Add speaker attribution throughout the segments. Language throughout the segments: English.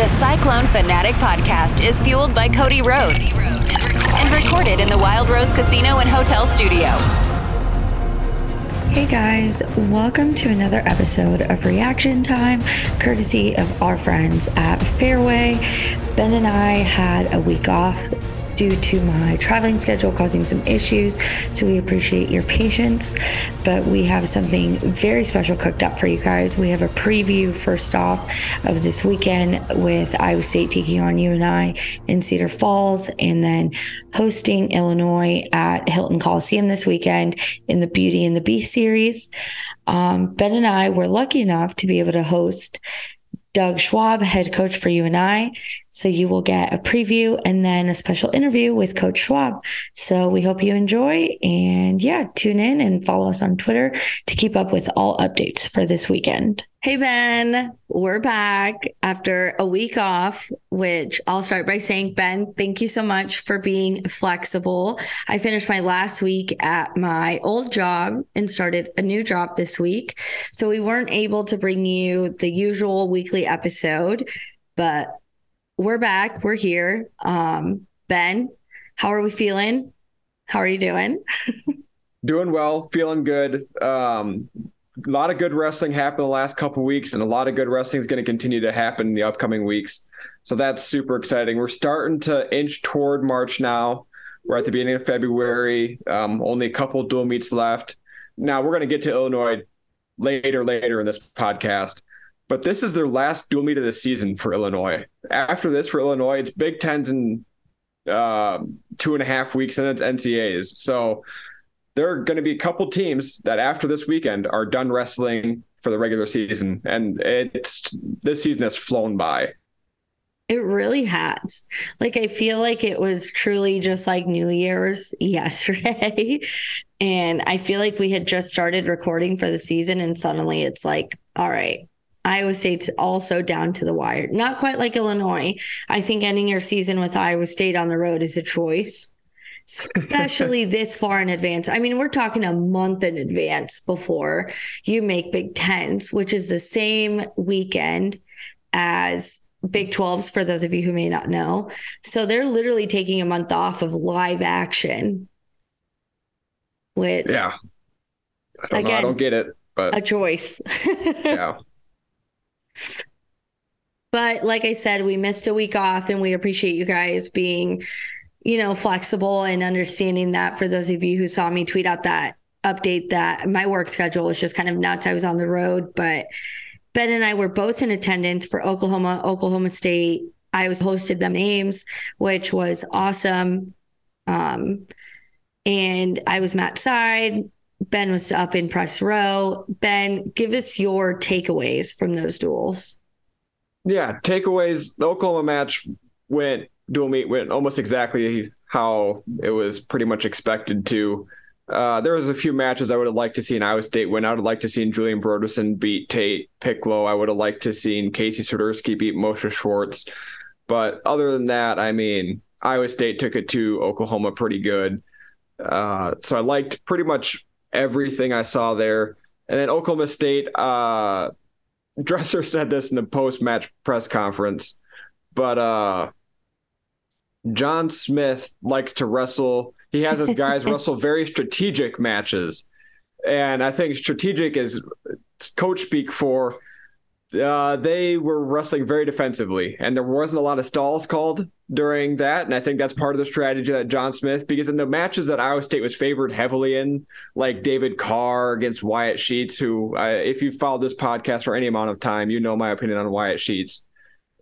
Speaker 1: The Cyclone Fanatic podcast is fueled by Cody Road and recorded in the Wild Rose Casino and Hotel Studio.
Speaker 2: Hey guys, welcome to another episode of Reaction Time, courtesy of our friends at Fareway. Ben and I had a week off due to my traveling schedule causing some issues. So we appreciate your patience. But we have something very special cooked up for you guys. We have a preview, first off, of this weekend with Iowa State taking on UNI in Cedar Falls and then hosting Illinois at Hilton Coliseum this weekend in the Beauty and the Beast series. Um, ben and I were lucky enough to be able to host Doug Schwab, head coach for UNI. So you will get a preview and then a special interview with Coach Schwab. So we hope you enjoy and yeah, tune in and follow us on Twitter to keep up with all updates for this weekend. Hey, Ben, we're back after a week off, which I'll start by saying, Ben, thank you so much for being flexible. I finished my last week at my old job and started a new job this week. So we weren't able to bring you the usual weekly episode, but we're back. We're here. Um, ben, how are we feeling? How are you doing?
Speaker 3: doing well, feeling good. Um, a lot of good wrestling happened the last couple weeks, and a lot of good wrestling is going to continue to happen in the upcoming weeks. So that's super exciting. We're starting to inch toward March now. We're at the beginning of February. Um, only a couple dual meets left. Now we're going to get to Illinois later, later in this podcast. But this is their last dual meet of the season for Illinois. After this, for Illinois, it's Big Tens in uh, two and a half weeks, and it's NCAAs. So there are going to be a couple teams that after this weekend are done wrestling for the regular season, and it's this season has flown by.
Speaker 2: It really has. Like I feel like it was truly just like New Year's yesterday. and I feel like we had just started recording for the season and suddenly it's like, all right, Iowa State's also down to the wire. Not quite like Illinois. I think ending your season with Iowa State on the road is a choice especially this far in advance. I mean, we're talking a month in advance before you make Big Tens, which is the same weekend as Big 12s for those of you who may not know. So they're literally taking a month off of live action. Which
Speaker 3: Yeah. I don't again, know. I don't get it, but
Speaker 2: a choice.
Speaker 3: yeah.
Speaker 2: But like I said, we missed a week off and we appreciate you guys being you know, flexible and understanding that for those of you who saw me tweet out that update that my work schedule was just kind of nuts. I was on the road, but Ben and I were both in attendance for Oklahoma, Oklahoma State. I was hosted them names, which was awesome. Um, and I was mat side. Ben was up in press row. Ben, give us your takeaways from those duels.
Speaker 3: Yeah, takeaways. The Oklahoma match went dual meet went almost exactly how it was pretty much expected to. Uh, there was a few matches I would have liked to see in Iowa State win. I would have liked to see Julian Broderson beat Tate Picklo. I would have liked to seen Casey Swiderski beat Moshe Schwartz. But other than that, I mean, Iowa State took it to Oklahoma pretty good. Uh, so I liked pretty much everything I saw there. And then Oklahoma State, uh, Dresser said this in the post match press conference, but uh, John Smith likes to wrestle. He has his guys wrestle very strategic matches. And I think strategic is coach speak for uh, they were wrestling very defensively, and there wasn't a lot of stalls called during that. And I think that's part of the strategy that John Smith, because in the matches that Iowa State was favored heavily in, like David Carr against Wyatt Sheets, who, uh, if you followed this podcast for any amount of time, you know my opinion on Wyatt Sheets.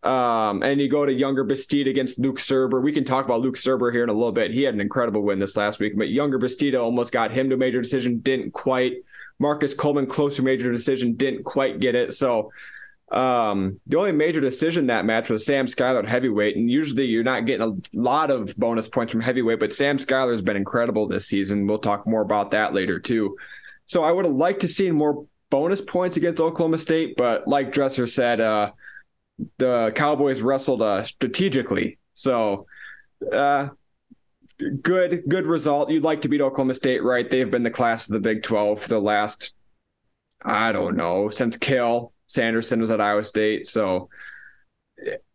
Speaker 3: Um, and you go to Yonger Bastida against Luke Surber. We can talk about Luke Surber here in a little bit. He had an incredible win this last week, but Yonger Bastida almost got him to major decision, didn't quite. Marcus Coleman closer major decision, didn't quite get it. So um, the only major decision that match was Sam Schuyler at heavyweight, and usually you're not getting a lot of bonus points from heavyweight, but Sam Schuyler has been incredible this season. We'll talk more about that later too. So I would have liked to see more bonus points against Oklahoma State, but like Dresser said, uh, the Cowboys wrestled uh, strategically. So, uh, good good result. You'd like to beat Oklahoma State, right? They've been the class of the Big Twelve for the last, I don't know, since Cael Sanderson was at Iowa State. So,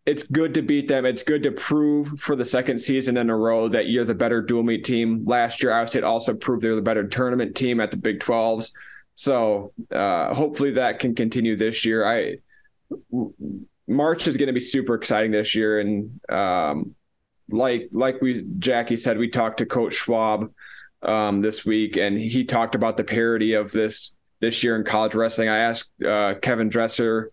Speaker 3: it's good to beat them. It's good to prove for the second season in a row that you're the better dual meet team. Last year, Iowa State also proved they're the better tournament team at the Big 12s. So uh, hopefully that can continue this year. I March is going to be super exciting this year, and um, like like we Jackie said, we talked to Coach Schwab um, this week, and he talked about the parity of this this year in college wrestling. I asked uh, Kevin Dresser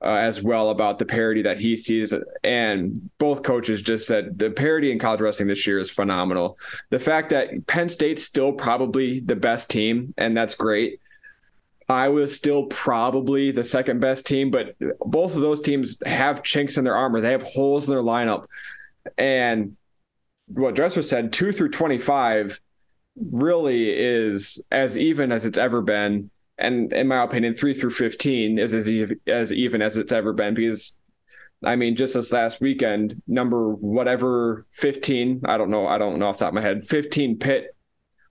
Speaker 3: uh, as well about the parity that he sees. And both coaches just said the parity in college wrestling this year is phenomenal. The fact that Penn State's still probably the best team, and that's great. Iowa's still probably the second best team, but both of those teams have chinks in their armor. They have holes in their lineup. And what Dresser said, two through 25 really is as even as it's ever been and in my opinion, three through fifteen is as even, as even as it's ever been because. I mean, just this last weekend, number whatever 15, I don't know, I don't know off the top of my head, 15 Pitt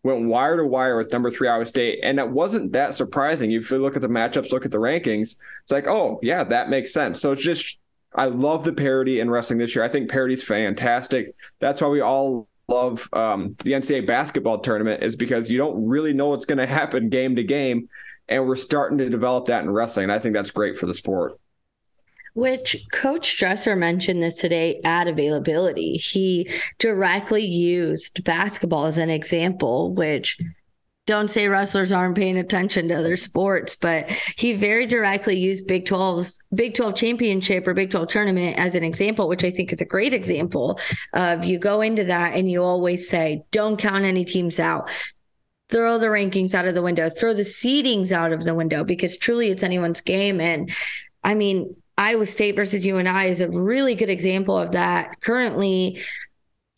Speaker 3: went wire to wire with number three Iowa State. And it wasn't that surprising. If you look at the matchups, look at the rankings, it's like, oh, yeah, that makes sense. So it's just, I love the parity in wrestling this year. I think parity's fantastic. That's why we all love um, the NCAA basketball tournament, is because you don't really know what's going to happen game to game and we're starting to develop that in wrestling. And I think that's great for the sport.
Speaker 2: Which Coach Dresser mentioned this today at availability. He directly used basketball as an example, which don't say wrestlers aren't paying attention to other sports, but he very directly used Big 12's Big 12 championship or Big 12 tournament as an example, which I think is a great example of you go into that and you always say, don't count any teams out throw the rankings out of the window, throw the seedings out of the window because truly it's anyone's game. And I mean, Iowa State versus UNI is a really good example of that. Currently,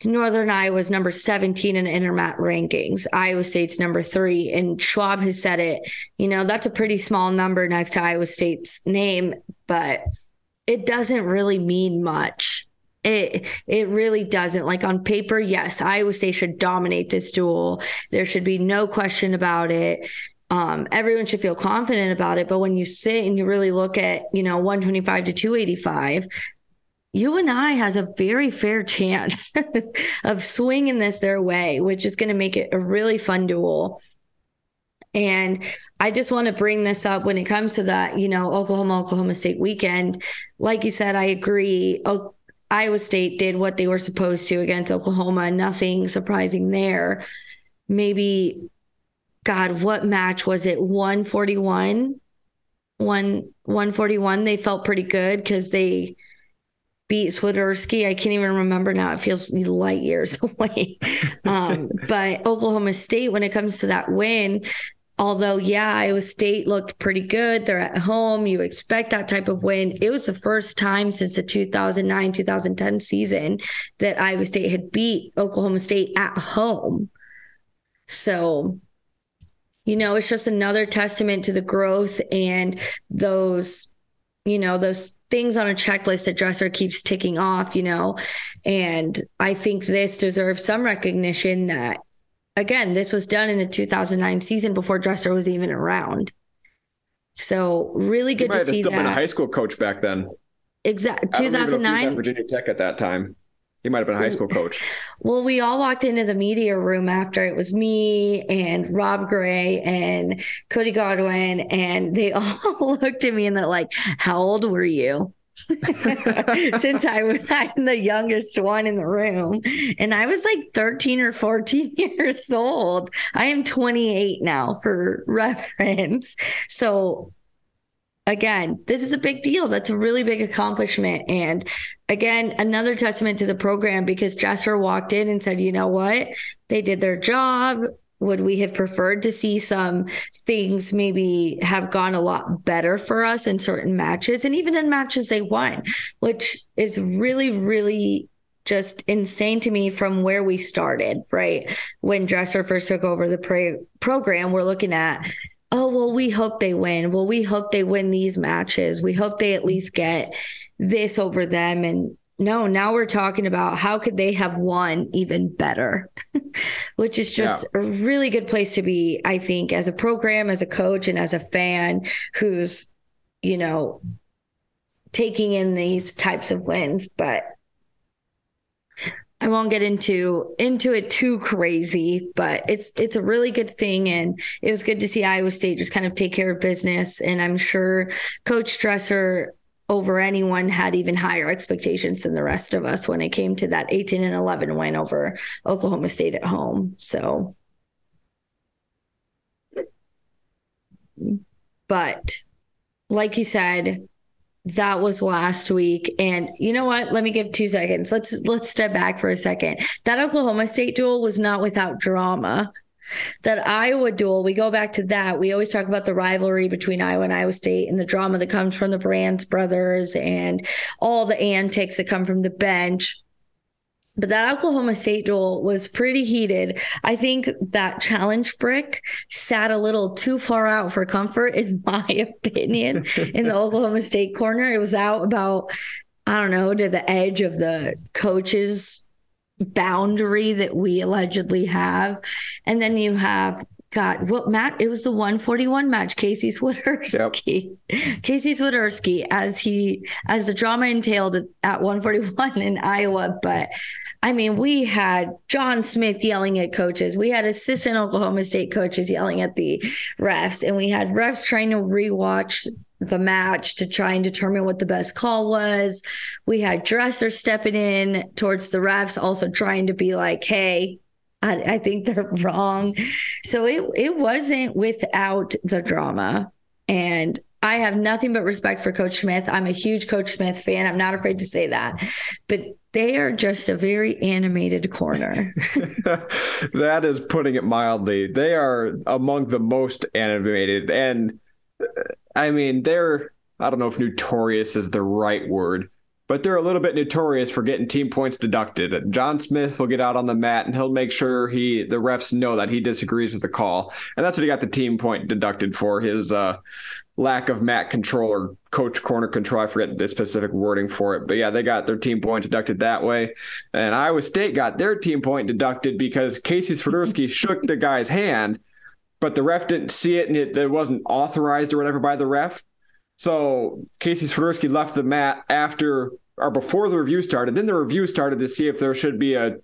Speaker 2: Northern Iowa is number 17 in Intermat rankings. Iowa State's number three. And Schwab has said it, you know, that's a pretty small number next to Iowa State's name, but it doesn't really mean much it it really doesn't. Like on paper, yes, Iowa State should dominate this duel. There should be no question about it. Um, everyone should feel confident about it. But when you sit and you really look at, you know, 125 to 285, UNI has a very fair chance of swinging this their way, which is going to make it a really fun duel. And I just want to bring this up when it comes to that, you know, Oklahoma, Oklahoma State weekend. Like you said, I agree. Iowa State did what they were supposed to against Oklahoma. Nothing surprising there. Maybe, God, what match was it? 141? One 141. They felt pretty good because they beat Swiderski. I can't even remember now. It feels light years away. um, but Oklahoma State, when it comes to that win, although yeah iowa state looked pretty good. They're at home. You expect that type of win. It was the first time since the 2009-2010 season that iowa state had beat oklahoma state at home. So you know it's just another testament to the growth and those you know those things on a checklist that dresser keeps ticking off you know. And i think this deserves some recognition that again, this was done in the 2009 season before Dresser was even around. So really good to see still
Speaker 3: that. Been a high school coach back then.
Speaker 2: Exactly. 2009.
Speaker 3: Virginia Tech at that time. He might have been a high school mm. coach.
Speaker 2: Well, we all walked into the media room after it was me and Rob Gray and Cody Goodwin, and they all looked at me and they're like, "How old were you?" since I was I'm the youngest one in the room. And I was like 13 or 14 years old. I am 28 now for reference. So again, this is a big deal. That's a really big accomplishment. And again, another testament to the program because Jasper walked in and said, you know what? They did their job would we have preferred to see some things maybe have gone a lot better for us in certain matches and even in matches they won, which is really, really just insane to me from where we started, right? When Dresser first took over the pre- program, we're looking at, oh, well, we hope they win. Well, we hope they win these matches. We hope they at least get this over them. And no, now we're talking about how could they have won even better, which is just yeah. a really good place to be, I think, as a program, as a coach, and as a fan who's, you know, taking in these types of wins, but I won't get into into it too crazy, but it's it's a really good thing, and it was good to see Iowa State just kind of take care of business. And I'm sure Coach Dresser over anyone had even higher expectations than the rest of us when it came to that 18 and 11 win over Oklahoma State at home. So, but like you said, that was last week. And you know what? Let me give two seconds. Let's let's step back for a second. That oklahoma state duel was not without drama that iowa duel we go back to that we always talk about the rivalry between iowa and iowa state and the drama that comes from the brands brothers and all the antics that come from the bench but that Oklahoma State duel was pretty heated. I think that challenge brick sat a little too far out for comfort, in my opinion, in the Oklahoma State corner. It was out about, I don't know, to the edge of the coaches' boundary that we allegedly have. And then you have got what Matt, it was the 141 match, Casey Swiderski. Yep. Casey Swiderski as he as the drama entailed at 141 in Iowa. But I mean, we had John Smith yelling at coaches. We had assistant Oklahoma State coaches yelling at the refs, and we had refs trying to rewatch the match to try and determine what the best call was. We had Dresser stepping in towards the refs, also trying to be like, hey, I, I think they're wrong. So it it wasn't without the drama. And I have nothing but respect for Coach Smith. I'm a huge Coach Smith fan. I'm not afraid to say that. But they are just a very animated corner.
Speaker 3: that is putting it mildly. They are among the most animated. And uh, I mean, they're, I don't know if notorious is the right word, but they're a little bit notorious for getting team points deducted. John Smith will get out on the mat and he'll make sure he the refs know that he disagrees with the call, and that's what he got the team point deducted for his uh, lack of mat control or coach corner control. I forget the specific wording for it, but yeah, they got their team point deducted that way. And Iowa State got their team point deducted because Casey Swiderski shook the guy's hand, but the ref didn't see it and it, it wasn't authorized or whatever by the ref. So Casey Swiderski left the mat after or before the review started. Then the review started to see if there should be a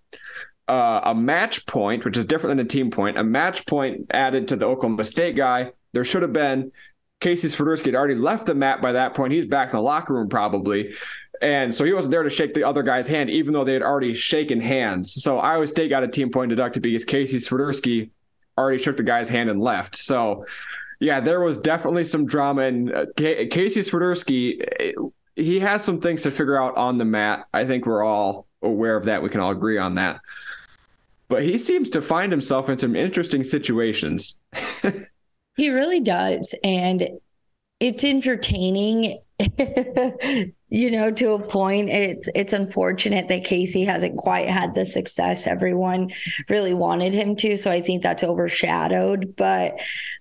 Speaker 3: uh, a match point, which is different than a team point, a match point added to the Oklahoma State guy. There should have been Casey Swiderski had already left the mat by that point. He's back in the locker room probably. And so he wasn't there to shake the other guy's hand, even though they had already shaken hands. So Iowa State got a team point deducted because Casey Swiderski already shook the guy's hand and left. So, yeah, there was definitely some drama. And uh, Casey Swiderski, he has some things to figure out on the mat. I think we're all aware of that. We can all agree on that. But he seems to find himself in some interesting situations.
Speaker 2: He really does. And it's entertaining, you know, to a point. It's it's unfortunate that Casey hasn't quite had the success everyone really wanted him to. So I think that's overshadowed. But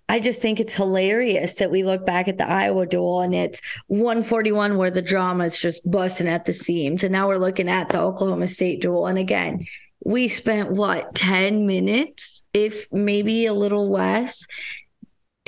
Speaker 2: I just think it's hilarious that we look back at the Iowa duel and it's 141 where the drama is just busting at the seams. And now we're looking at the Oklahoma State duel. And again, we spent what 10 minutes, if maybe a little less,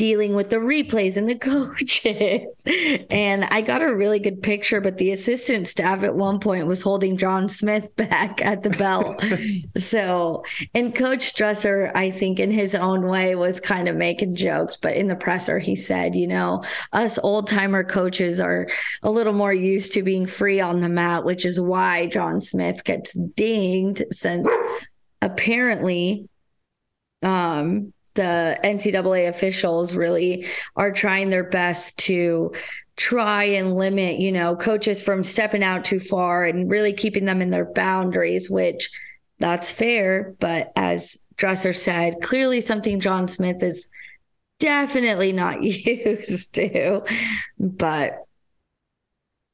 Speaker 2: dealing with the replays and the coaches. and I got a really good picture, but the assistant staff at one point was holding John Smith back at the belt. so, and Coach Dresser, I think in his own way, was kind of making jokes, but in the presser, he said, you know, us old timer coaches are a little more used to being free on the mat, which is why John Smith gets dinged since apparently um the NCAA officials really are trying their best to try and limit, you know, coaches from stepping out too far and really keeping them in their boundaries, which that's fair. But as Dresser said, clearly something John Smith is definitely not used to. But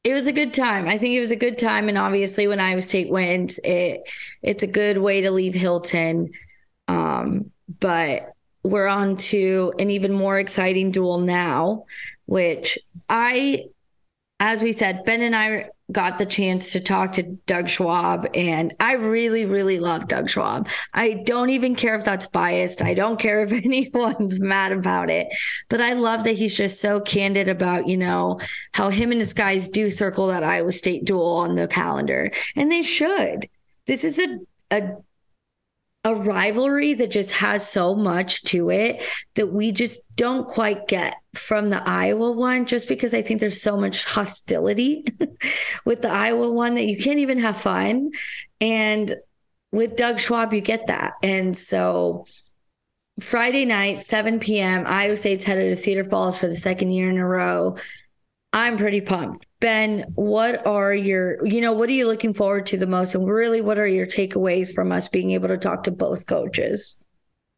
Speaker 2: it was a good time. I think it was a good time. And obviously when Iowa State wins, it it's a good way to leave Hilton. Um, but we're on to an even more exciting duel now, which I as we said, Ben and I got the chance to talk to Doug Schwab, and I really, really love Doug Schwab. I don't even care if that's biased. I don't care if anyone's mad about it, but I love that he's just so candid about, you know, how him and his guys do circle that Iowa State duel on the calendar, and they should. This is a a a rivalry that just has so much to it that we just don't quite get from the Iowa one, just because I think there's so much hostility with the Iowa one that you can't even have fun. And with Doug Schwab, you get that. And so Friday night, 7 p.m., Iowa State's headed to Cedar Falls for the second year in a row. I'm pretty pumped. Ben, what are your, you know, what are you looking forward to the most? And really, what are your takeaways from us being able to talk to both coaches?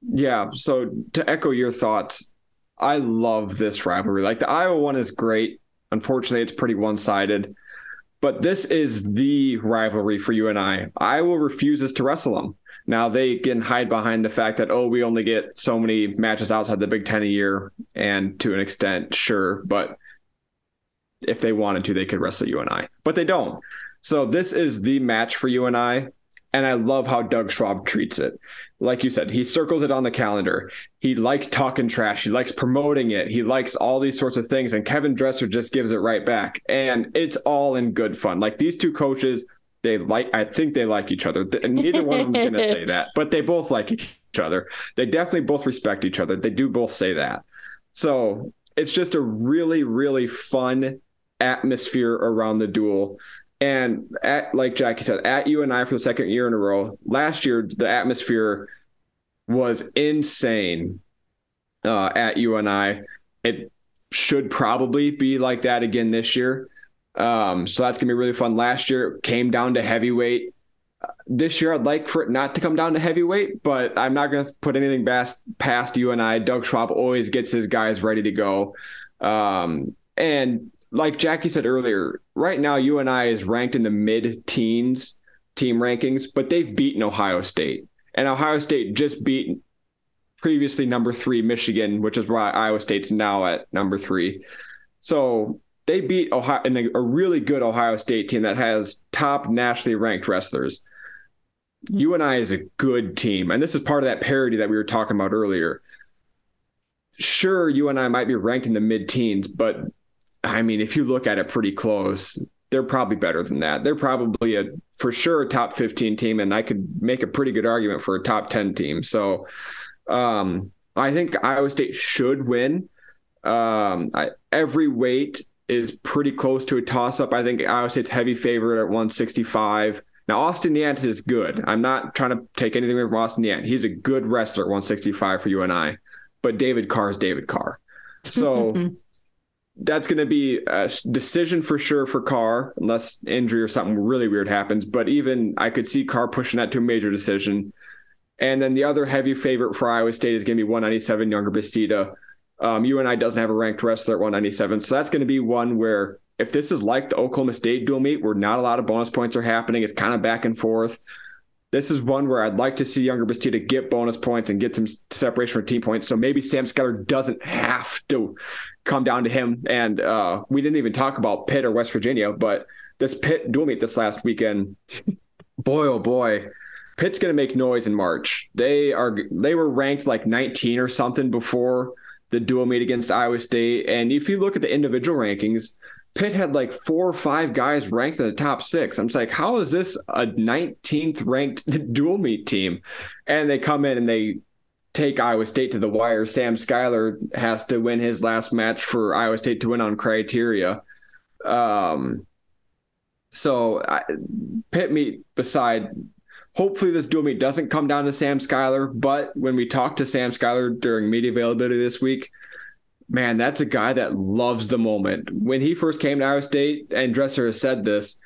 Speaker 3: Yeah. So to echo your thoughts, I love this rivalry. Like the Iowa one is great. Unfortunately, it's pretty one sided, but this is the rivalry for UNI. Iowa refuses to wrestle them. Now they can hide behind the fact that, oh, we only get so many matches outside the Big Ten a year. And to an extent, sure. But if they wanted to, they could wrestle UNI, but they don't. So this is the match for UNI. And I love how Doug Schwab treats it. Like you said, he circles it on the calendar. He likes talking trash. He likes promoting it. He likes all these sorts of things. And Kevin Dresser just gives it right back. And it's all in good fun. Like these two coaches, they like, I think they like each other. Neither one of them's going to say that, but they both like each other. They definitely both respect each other. They do both say that. So it's just a really, really fun atmosphere around the duel. And at like Jackie said, at UNI for the second year in a row. Last year, the atmosphere was insane uh, at UNI. It should probably be like that again this year. Um, so that's gonna be really fun. Last year it came down to heavyweight. This year I'd like for it not to come down to heavyweight, but I'm not gonna put anything past past UNI. Doug Schwab always gets his guys ready to go. Um, and like Jackie said earlier, right now UNI is ranked in the mid teens team rankings, but they've beaten Ohio State. And Ohio State just beat previously number three Michigan, which is why Iowa State's now at number three. So they beat Ohio and a really good Ohio State team that has top nationally ranked wrestlers. UNI is a good team. And this is part of that parity that we were talking about earlier. Sure, UNI might be ranked in the mid teens, but I mean, if you look at it pretty close, they're probably better than that. They're probably a for sure a top 15 team, and I could make a pretty good argument for a top 10 team. So um, I think Iowa State should win. Um, I, every weight is pretty close to a toss up. I think Iowa State's heavy favorite at 165. Now, Austin Yant is good. I'm not trying to take anything away from Austin Yant. He's a good wrestler at 165 for UNI, but David Carr is David Carr. So that's going to be a decision for sure for Carr, unless injury or something really weird happens. But even I could see Carr pushing that to a major decision. And then the other heavy favorite for Iowa State is going to be 197 Yonger Bastida. Um, UNI doesn't have a ranked wrestler at 197. So that's going to be one where if this is like the Oklahoma State dual meet, where not a lot of bonus points are happening, it's kind of back and forth this is one where I'd like to see Yonger Bastida get bonus points and get some separation for team points. So maybe Sam Schuyler doesn't have to come down to him. And uh, we didn't even talk about Pitt or West Virginia, but this Pitt dual meet this last weekend, boy oh boy, Pitt's going to make noise in March. They are they were ranked like 19 or something before the dual meet against Iowa State. And if you look at the individual rankings, Pitt had like four or five guys ranked in the top six. I'm just like, how is this a 19th ranked dual meet team? And they come in and they take Iowa State to the wire. Sam Schuyler has to win his last match for Iowa State to win on criteria. Um, so I, Pitt meet beside. Hopefully, this dual meet doesn't come down to Sam Schuyler. But when we talked to Sam Schuyler during media availability this week, man, that's a guy that loves the moment. When he first came to Iowa State, and Dresser has said this,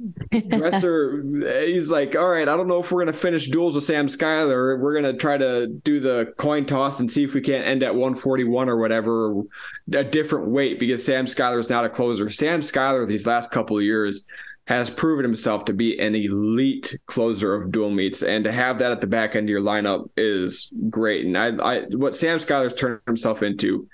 Speaker 3: Dresser, he's like, all right, I don't know if we're going to finish duels with Sam Schuyler. We're going to try to do the coin toss and see if we can't end at 141 or whatever, a different weight because Sam Schuyler is not a closer. Sam Schuyler, these last couple of years, has proven himself to be an elite closer of dual meets, and to have that at the back end of your lineup is great. And I, I what Sam Schuyler's turned himself into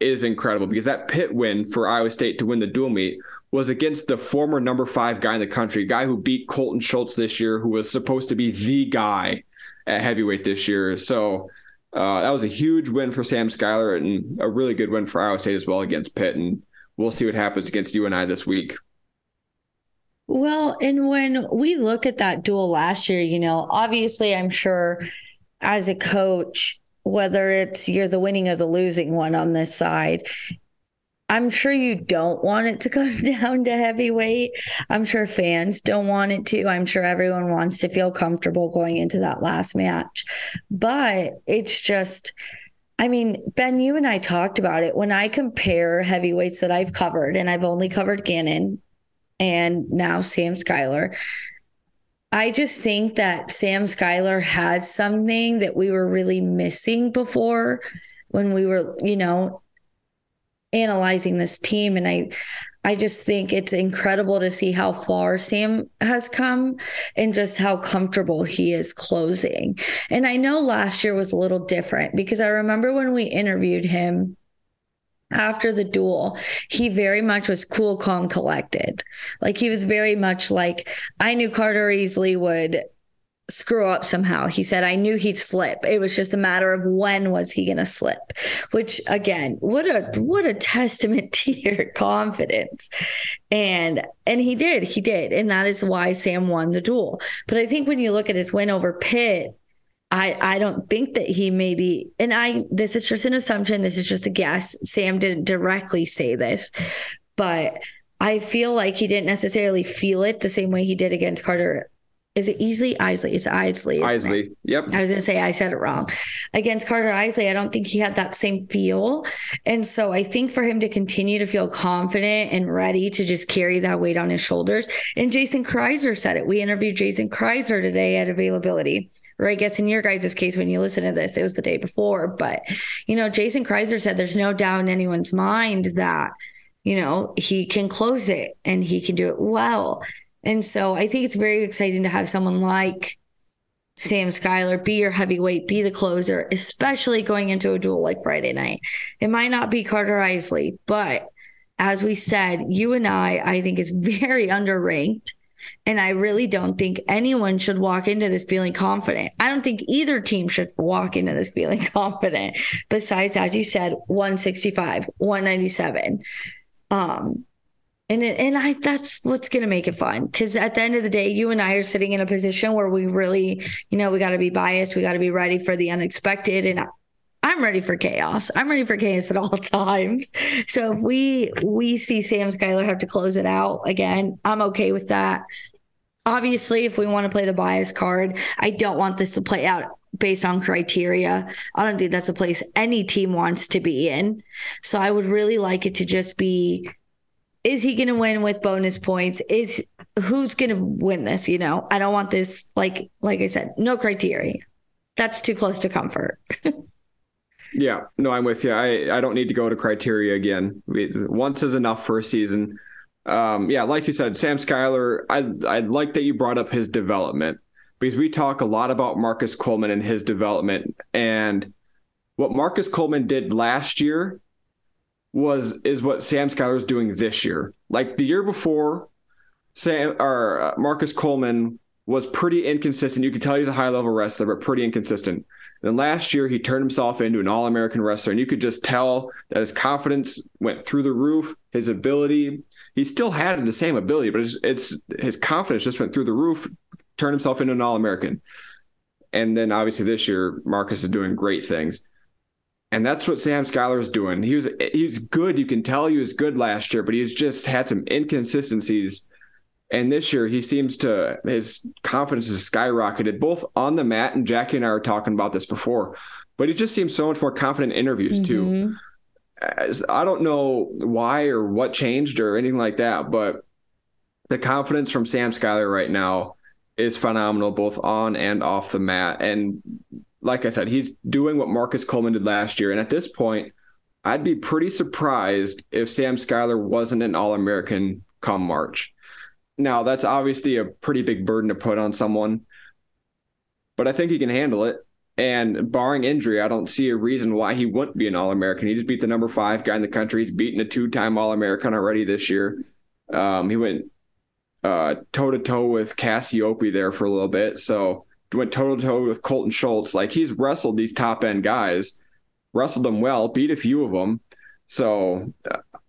Speaker 3: is incredible because that Pitt win for Iowa State to win the dual meet was against the former number five guy in the country, guy who beat Colton Schultz this year, who was supposed to be the guy at heavyweight this year. So uh, that was a huge win for Sam Schuyler and a really good win for Iowa State as well against Pitt. And we'll see what happens against UNI this week.
Speaker 2: Well, and when we look at that duel last year, you know, obviously, I'm sure as a coach, whether it's you're the winning or the losing one on this side, I'm sure you don't want it to come down to heavyweight. I'm sure fans don't want it to. I'm sure everyone wants to feel comfortable going into that last match. But it's just, I mean, Ben, you and I talked about it. When I compare heavyweights that I've covered, and I've only covered Gannon and now Sam Schuyler, I just think that Sam Schuyler has something that we were really missing before when we were, you know, analyzing this team. And I, I just think it's incredible to see how far Sam has come and just how comfortable he is closing. And I know last year was a little different because I remember when we interviewed him after the duel, he very much was cool, calm, collected. Like he was very much like, I knew Carter Easley would screw up somehow. He said, I knew he'd slip. It was just a matter of when was he going to slip, which again, what a, what a testament to your confidence. And, and he did, he did. And that is why Sam won the duel. But I think when you look at his win over Pitt, I, I don't think that he maybe, and I, this is just an assumption. This is just a guess. Sam didn't directly say this, but I feel like he didn't necessarily feel it the same way he did against Carter is it Easley? Isley. It's Isley.
Speaker 3: Isley.
Speaker 2: It?
Speaker 3: Yep.
Speaker 2: I was going to say I said it wrong. Against Carter Isley, I don't think he had that same feel. And so I think for him to continue to feel confident and ready to just carry that weight on his shoulders. And Jason Kreiser said it. We interviewed Jason Kreiser today at availability. Or I guess in your guys' case, when you listen to this, it was the day before. But, you know, Jason Kreiser said there's no doubt in anyone's mind that, you know, he can close it and he can do it well. And so I think it's very exciting to have someone like Sam Schuyler be your heavyweight, be the closer, especially going into a duel like Friday night. It might not be Carter Isley, but as we said, UNI I think, is very underranked. And I really don't think anyone should walk into this feeling confident. I don't think either team should walk into this feeling confident. Besides, as you said, 165, 197. Um, and it, and I that's what's going to make it fun because at the end of the day, UNI are sitting in a position where we really, you know, we got to be biased, we got to be ready for the unexpected, and I'm ready for chaos. I'm ready for chaos at all times. So if we we see Sam Schuyler have to close it out again, I'm okay with that. Obviously, if we want to play the bias card, I don't want this to play out based on criteria. I don't think that's a place any team wants to be in. So I would really like it to just be is he going to win with bonus points? Is who's going to win this? You know, I don't want this like like I said, no criteria. That's too close to comfort.
Speaker 3: yeah, no, I'm with you. I I don't need to go to criteria again. Once is enough for a season. Um, yeah, like you said, Sam Schuyler. I I like that you brought up his development because we talk a lot about Marcus Coleman and his development and what Marcus Coleman did last year was is what Sam Schuyler is doing this year. Like the year before, Sam or uh, Marcus Coleman was pretty inconsistent. You could tell he's a high level wrestler, but pretty inconsistent. Then last year, he turned himself into an All American wrestler, and you could just tell that his confidence went through the roof. His ability, he still had the same ability, but it's, it's his confidence just went through the roof. Turned himself into an All American, and then obviously this year, Marcus is doing great things. And that's what Sam Schuyler is doing. He was he was good. You can tell he was good last year, but he's just had some inconsistencies. And this year, he seems to his confidence has skyrocketed both on the mat and Jackie and I were talking about this before. But he just seems so much more confident in interviews mm-hmm. too. As, I don't know why or what changed or anything like that, but the confidence from Sam Schuyler right now is phenomenal, both on and off the mat. And like I said, he's doing what Marcus Coleman did last year. And at this point, I'd be pretty surprised if Sam Schuyler wasn't an All American come March. Now, that's obviously a pretty big burden to put on someone, but I think he can handle it. And barring injury, I don't see a reason why he wouldn't be an All American. He just beat the number five guy in the country. He's beaten a two time All American already this year. Um, he went toe to toe with Cassioppi there for a little bit. So went toe to toe with Colton Schultz. Like he's wrestled these top end guys, wrestled them well, beat a few of them. So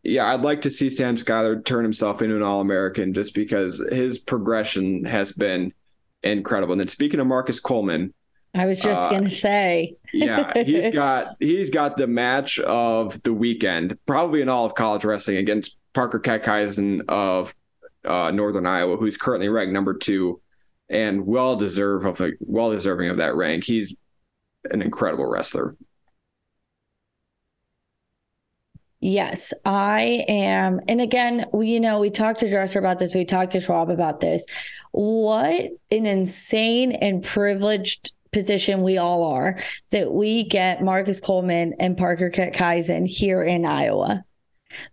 Speaker 3: yeah, I'd like to see Sam Schuyler turn himself into an All American just because his progression has been incredible. And then speaking of Marcus Coleman,
Speaker 2: I was just uh, gonna say,
Speaker 3: yeah, he's got he's got the match of the weekend, probably in all of college wrestling against Parker Keckeisen of uh, Northern Iowa, who's currently ranked number two and well deserve of a, well deserving of that rank. He's an incredible wrestler.
Speaker 2: Yes, I am. And again, we, you know, we talked to Dresser about this. We talked to Schwab about this. What an insane and privileged position we all are that we get Marcus Coleman and Parker Keckeisen here in Iowa.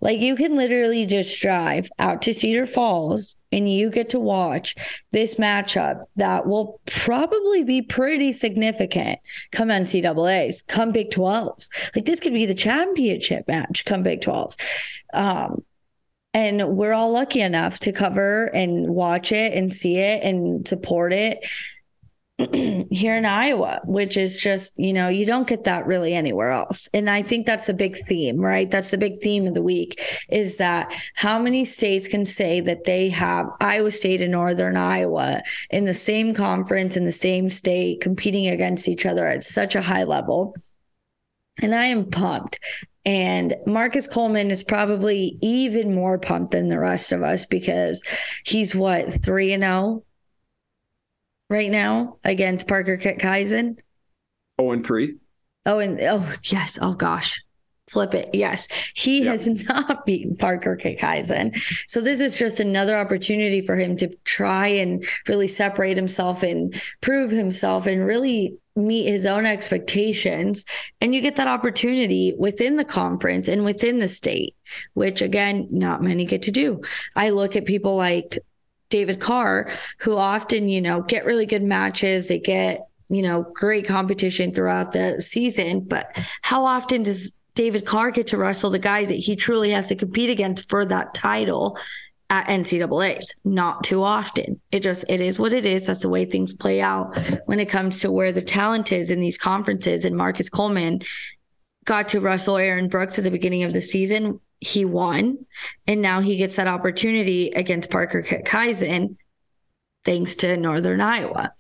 Speaker 2: Like you can literally just drive out to Cedar Falls and you get to watch this matchup that will probably be pretty significant come NCAAs, come Big 12s. Like this could be the championship match come Big 12s. Um, and we're all lucky enough to cover and watch it and see it and support it here in Iowa, which is just, you know, you don't get that really anywhere else. And I think that's a big theme, right? That's the big theme of the week is that how many states can say that they have Iowa State and Northern Iowa in the same conference in the same state competing against each other at such a high level. And I am pumped. And Marcus Coleman is probably even more pumped than the rest of us because he's what, 3 and 0 right now against Parker Keckeisen.
Speaker 3: Oh, and three.
Speaker 2: Oh, and oh, yes. Oh, gosh. Flip it. Yes. He yep. has not beaten Parker Keckeisen. So this is just another opportunity for him to try and really separate himself and prove himself and really meet his own expectations. And you get that opportunity within the conference and within the state, which again, not many get to do. I look at people like David Carr, who often, you know, get really good matches. They get, you know, great competition throughout the season. But how often does David Carr get to wrestle the guys that he truly has to compete against for that title at NCAA's? Not too often. It just, it is what it is. That's the way things play out when it comes to where the talent is in these conferences. And Marcus Coleman got to wrestle Aaron Brooks at the beginning of the season he won, and now he gets that opportunity against Parker Keckeisen, thanks to Northern Iowa.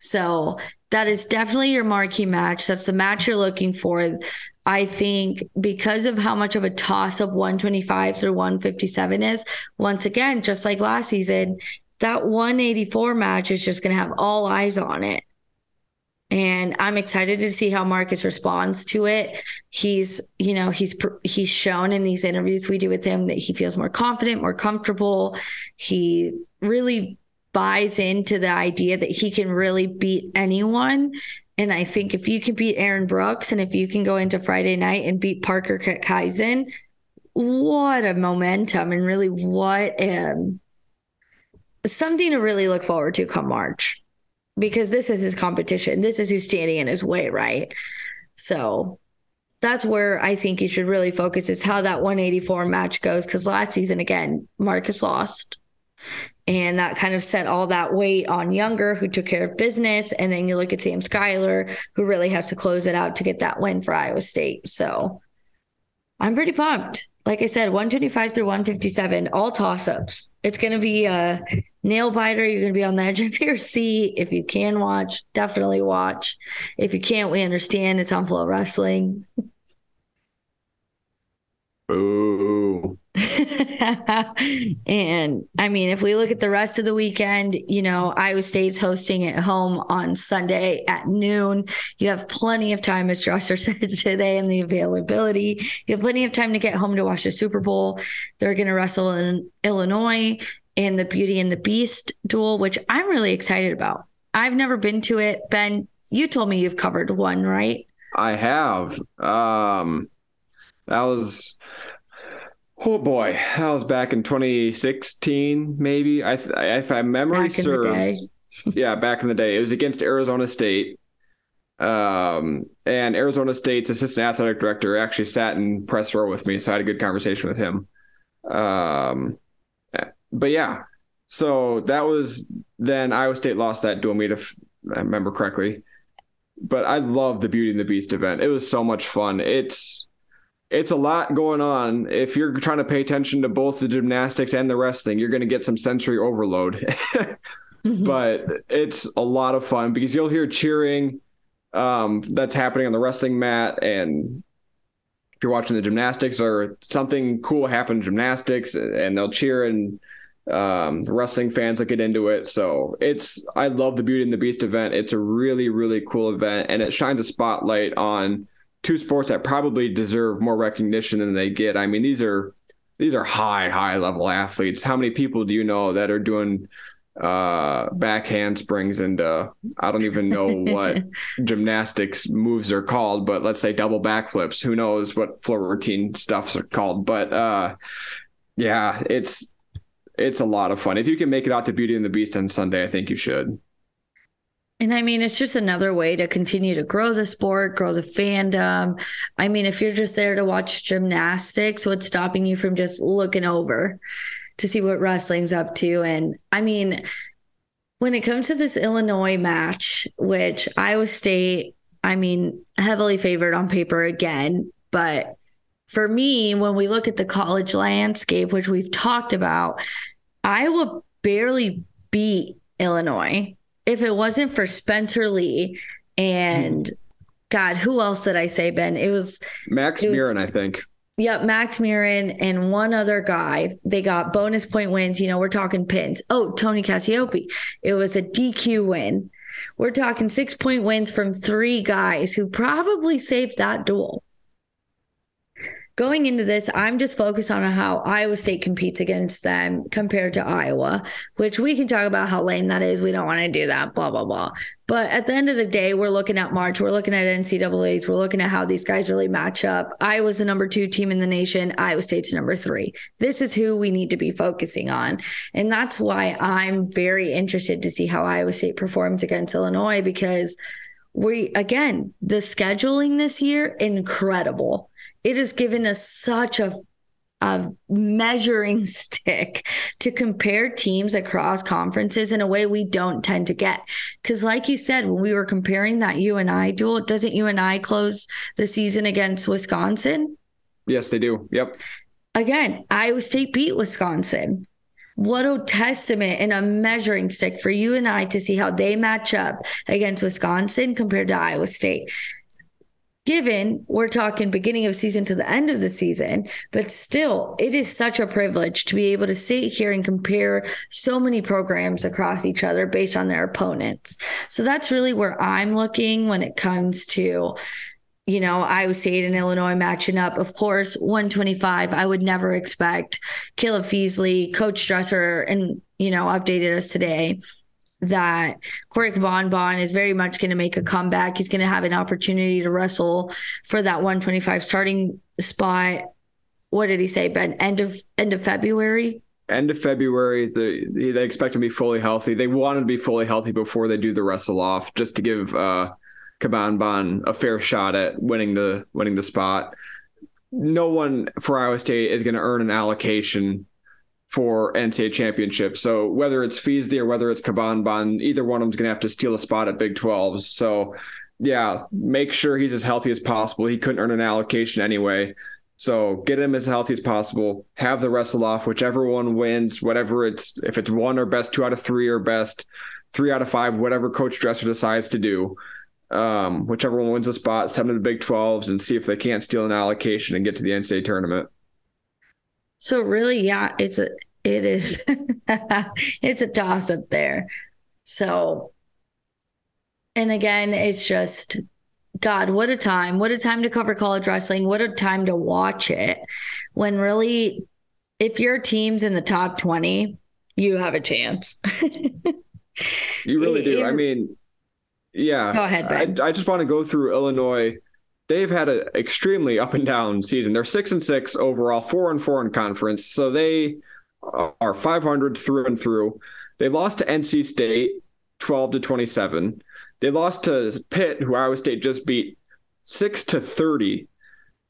Speaker 2: So that is definitely your marquee match. That's the match you're looking for. I think because of how much of a toss up 125 through 157 is, once again, just like last season, that 184 match is just going to have all eyes on it. And I'm excited to see how Marcus responds to it. He's, you know, he's he's shown in these interviews we do with him that he feels more confident, more comfortable. He really buys into the idea that he can really beat anyone. And I think if you can beat Aaron Brooks and if you can go into Friday night and beat Parker Keckeisen, what a momentum and really what um, something to really look forward to come March because this is his competition. This is who's standing in his way, right? So that's where I think you should really focus is how that 184 match goes. Cause last season, again, Marcus lost. And that kind of set all that weight on Yonger, who took care of business. And then you look at Sam Schuyler, who really has to close it out to get that win for Iowa State. So I'm pretty pumped. Like I said, 125 through 157, all toss ups. It's going to be a nail biter. You're going to be on the edge of your seat. If you can watch, definitely watch. If you can't, we understand. It's on FloWrestling.
Speaker 3: Ooh.
Speaker 2: and I mean, if we look at the rest of the weekend, you know, Iowa State's hosting at home on Sunday at noon. You have plenty of time, as Dresser said today, and the availability. You have plenty of time to get home to watch the Super Bowl. They're going to wrestle in Illinois in the Beauty and the Beast duel, which I'm really excited about. I've never been to it. Ben, you told me you've covered one, right?
Speaker 3: I have. Um, that was Oh boy, that was back in 2016, maybe. I, if I memory back serves, yeah, back in the day, it was against Arizona State. Um, and Arizona State's assistant athletic director actually sat in press row with me, so I had a good conversation with him. Um, but yeah, so that was then Iowa State lost that dual meet, if I remember correctly. But I love the Beauty and the Beast event. It was so much fun. It's it's a lot going on. If you're trying to pay attention to both the gymnastics and the wrestling, you're going to get some sensory overload. mm-hmm. But it's a lot of fun because you'll hear cheering um, that's happening on the wrestling mat, and if you're watching the gymnastics or something cool happen in gymnastics, and they'll cheer and um, wrestling fans will get into it. So it's I love the Beauty and the Beast event. It's a really really cool event, and it shines a spotlight on two sports that probably deserve more recognition than they get. I mean, these are these are high high level athletes. How many people do you know that are doing uh back handsprings and uh I don't even know what gymnastics moves are called, but let's say double backflips. Who knows what floor routine stuffs are called? But uh yeah, it's it's a lot of fun. If you can make it out to Beauty and the Beast on Sunday, I think you should.
Speaker 2: And I mean, it's just another way to continue to grow the sport, grow the fandom. I mean, if you're just there to watch gymnastics, what's stopping you from just looking over to see what wrestling's up to? And I mean, when it comes to this Illinois match, which Iowa State, I mean, heavily favored on paper again, but for me, when we look at the college landscape, which we've talked about, Iowa barely beat Illinois if it wasn't for Spencer Lee and mm-hmm. God, who else did I say, Ben? It was
Speaker 3: Max it Murin, I think.
Speaker 2: Yep, Max Murin and one other guy. They got bonus point wins. You know, we're talking pins. Oh, Tony Cassioppi. It was a DQ win. We're talking six point wins from three guys who probably saved that duel going into this, I'm just focused on how Iowa State competes against them compared to Iowa, which we can talk about how lame that is. We don't want to do that, blah, blah, blah. But at the end of the day, we're looking at March, we're looking at NCAAs, we're looking at how these guys really match up. Iowa's the number two team in the nation, Iowa State's number three. This is who we need to be focusing on. And that's why I'm very interested to see how Iowa State performs against Illinois because we, again, the scheduling this year, incredible it has given us such a a measuring stick to compare teams across conferences in a way we don't tend to get. Because, like you said, when we were comparing that UNI duel, doesn't UNI close the season against Wisconsin?
Speaker 3: Yes, they do. Yep.
Speaker 2: Again, Iowa State beat Wisconsin. What a testament and a measuring stick for UNI to see how they match up against Wisconsin compared to Iowa State given we're talking beginning of season to the end of the season, but still, it is such a privilege to be able to sit here and compare so many programs across each other based on their opponents. So that's really where I'm looking when it comes to you know, Iowa State and Illinois matching up. Of course, 125, I would never expect Caleb Feasley, Coach Dresser, and, you know, updated us today that Corey Bon Bon is very much going to make a comeback. He's going to have an opportunity to wrestle for that 125 starting spot. What did he say, Ben? End of end of February.
Speaker 3: End of February. They, they expect to be fully healthy. They want to be fully healthy before they do the wrestle off, just to give uh, Kaban a fair shot at winning the winning the spot. No one for Iowa State is going to earn an allocation for NCAA championship. So whether it's Feasley or whether it's Cabanban, either one of them's going to have to steal a spot at Big 12s. So yeah, make sure he's as healthy as possible. He couldn't earn an allocation anyway. So get him as healthy as possible. Have the wrestle off, whichever one wins, whatever it's if it's one or best, two out of three or best, three out of five, whatever Coach Dresser decides to do. Um, whichever one wins the spot, send them to the Big 12s and see if they can't steal an allocation and get to the NCAA tournament.
Speaker 2: So really, yeah, it's a it is it's a toss up there. So and again, it's just God, what a time. What a time to cover college wrestling. What a time to watch it. When really if your team's in the top 20, you have a chance.
Speaker 3: you really do. I mean, yeah.
Speaker 2: Go ahead,
Speaker 3: Ben. I, I just want to go through Illinois they've had an extremely up and down season. They're six and six overall, four and four in conference. So they are 500 through and through. They lost to NC State 12 to 27. They lost to Pitt, who Iowa State just beat six to thirty.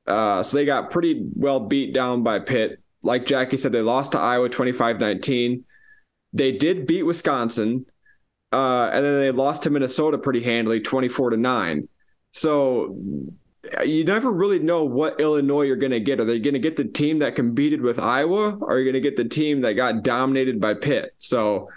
Speaker 3: Uh, so they got pretty well beat down by Pitt. Like Jackie said, they lost to Iowa 25-19. They did beat Wisconsin, uh, and then they lost to Minnesota pretty handily, 24 to nine. So you never really know what Illinois you're going to get. Are they going to get the team that competed with Iowa, or are you going to get the team that got dominated by Pitt? So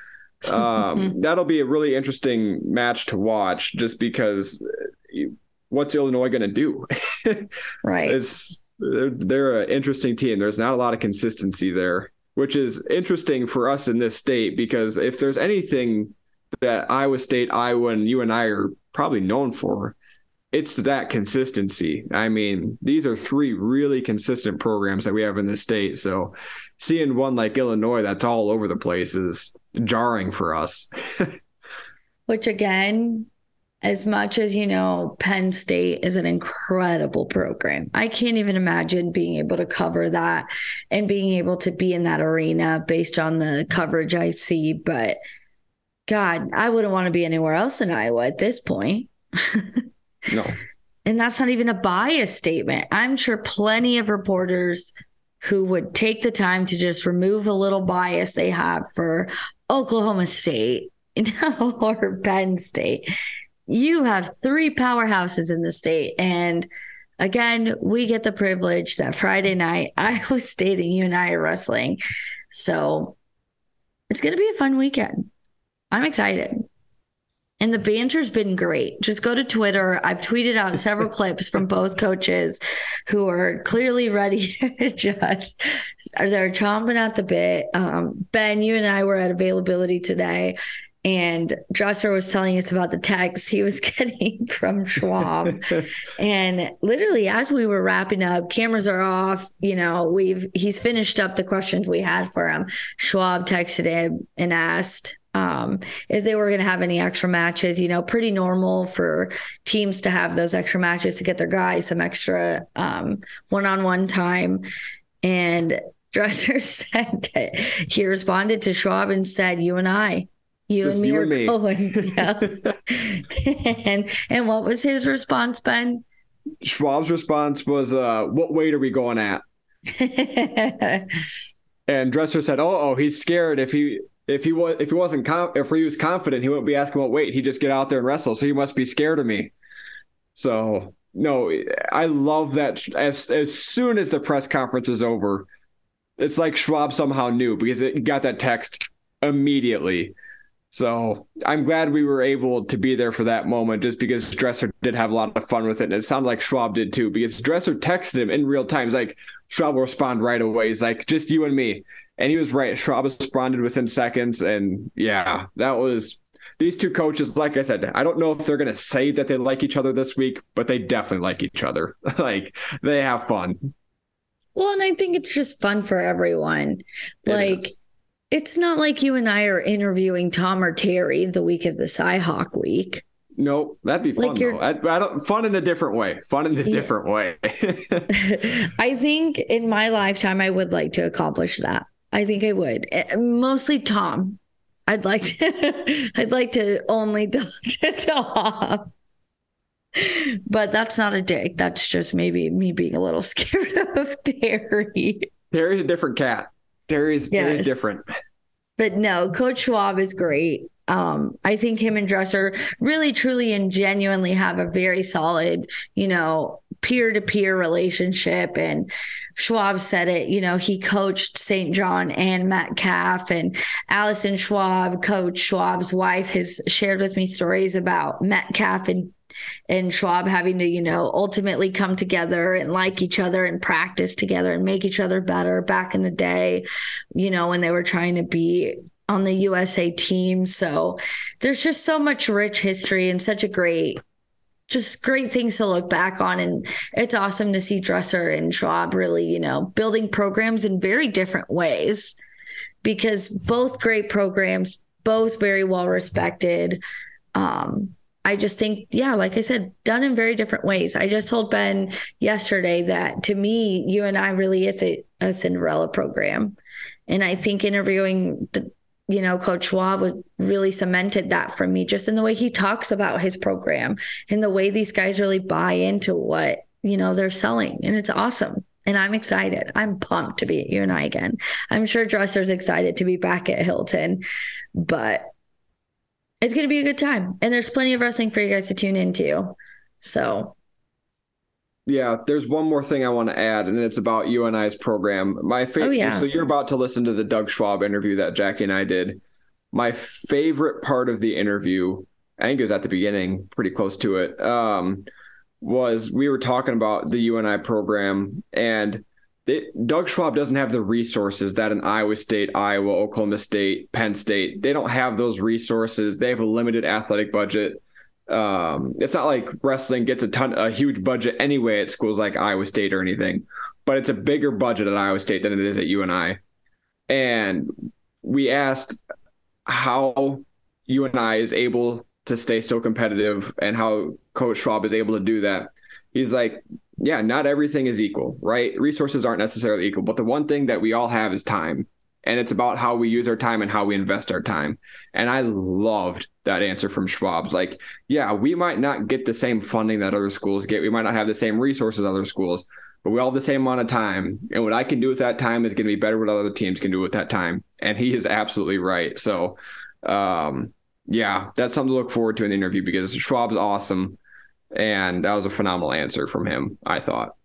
Speaker 3: um, that'll be a really interesting match to watch, just because uh, what's Illinois going to do?
Speaker 2: right.
Speaker 3: It's they're, they're an interesting team. There's not a lot of consistency there, which is interesting for us in this state because if there's anything that Iowa State, Iowa, and UNI are probably known for, it's that consistency. I mean, these are three really consistent programs that we have in the state. So seeing one like Illinois that's all over the place is jarring for us.
Speaker 2: Which again, as much as you know, Penn State is an incredible program. I can't even imagine being able to cover that and being able to be in that arena based on the coverage I see. But God, I wouldn't want to be anywhere else in Iowa at this point.
Speaker 3: No.
Speaker 2: And that's not even a bias statement. I'm sure plenty of reporters who would take the time to just remove a little bias they have for Oklahoma State you know, or Penn State. You have three powerhouses in the state. And again, we get the privilege that Friday night, Iowa State and UNI are wrestling. So it's going to be a fun weekend. I'm excited. And the banter's been great. Just go to Twitter. I've tweeted out several clips from both coaches who are clearly ready to just, they're chomping at the bit. Um, ben, you and I were at availability today, and Dresser was telling us about the text he was getting from Schwab. and literally, as we were wrapping up, cameras are off. You know, we've he's finished up the questions we had for him. Schwab texted him and asked um, if they were going to have any extra matches. You know, pretty normal for teams to have those extra matches to get their guys some extra one on one time. And Dresser said that he responded to Schwab and said, You and I. You Just and me you are me. going. Yeah. and and what was his response, Ben?
Speaker 3: Schwab's response was, uh, "What weight are we going at?" and Dresser said, "Oh, oh, he's scared. If he if he was if he wasn't com- if he was confident, he wouldn't be asking what weight. He'd just get out there and wrestle. So he must be scared of me. So no, I love that. As as soon as the press conference is over, it's like Schwab somehow knew because it got that text immediately. So I'm glad we were able to be there for that moment just because Dresser did have a lot of fun with it. And it sounded like Schwab did too, because Dresser texted him in real time. He's like, Schwab will respond right away. He's like, just you and me. And he was right. Schwab responded within seconds. And yeah, that was these two coaches. Like I said, I don't know if they're going to say that they like each other this week, but they definitely like each other. like they have fun.
Speaker 2: Well, and I think it's just fun for everyone. Like, is it's not like you and I are interviewing Tom or Terry the week of the Cyhawk week.
Speaker 3: No, that'd be fun like though. I, I, don't fun in a different way. Fun in a yeah. different way.
Speaker 2: I think in my lifetime I would like to accomplish that. I think I would. Eh, mostly Tom. I'd like to I'd like to only talk to Tom. But that's not a dick. That's just maybe me being a little scared of Terry.
Speaker 3: Terry's a different cat. Terry's yes. Terry's different.
Speaker 2: But no, Coach Schwab is great. Um, I think him and Dresser really, truly, and genuinely have a very solid, you know, peer to peer relationship. And Schwab said it, you know, he coached St. John and Metcalf, and Allison Schwab, Coach Schwab's wife, has shared with me stories about Metcalf and and Schwab having to, you know, ultimately come together and like each other and practice together and make each other better back in the day, you know, when they were trying to be on the USA team. So there's just so much rich history and such a great just great things to look back on. And it's awesome to see Dresser and Schwab really, you know, building programs in very different ways because both great programs, both very well respected. Um, I just think, yeah, like I said, done in very different ways. I just told Ben yesterday that to me, UNI really is a, a Cinderella program. And I think interviewing the, you know, Coach Schwab really cemented that for me just in the way he talks about his program and the way these guys really buy into what, you know, they're selling. And it's awesome. And I'm excited. I'm pumped to be at UNI again. I'm sure Dresser's excited to be back at Hilton, but it's going to be a good time. And there's plenty of wrestling for you guys to tune into. So
Speaker 3: yeah, there's one more thing I want to add, and it's about UNI's program. My favorite. Oh, yeah. So you're about to listen to the Doug Schwab interview that Jackie and I did. My favorite part of the interview, I think it was at the beginning, pretty close to it, um, was we were talking about the UNI program, and they, Doug Schwab doesn't have the resources that an Iowa State, Iowa, Oklahoma State, Penn State. They don't have those resources. They have a limited athletic budget um, it's not like wrestling gets a ton, a huge budget anyway at schools like Iowa State or anything, but it's a bigger budget at Iowa State than it is at UNI. And we asked how UNI is able to stay so competitive and how Coach Schwab is able to do that. He's like, yeah, not everything is equal, right? Resources aren't necessarily equal, but the one thing that we all have is time and it's about how we use our time and how we invest our time. And I loved that answer from Schwab's like, yeah, we might not get the same funding that other schools get. We might not have the same resources other schools, but we all have the same amount of time. And what I can do with that time is going to be better what other teams can do with that time. And he is absolutely right. So, um, yeah, that's something to look forward to in the interview because Schwab's awesome. And that was a phenomenal answer from him, I thought.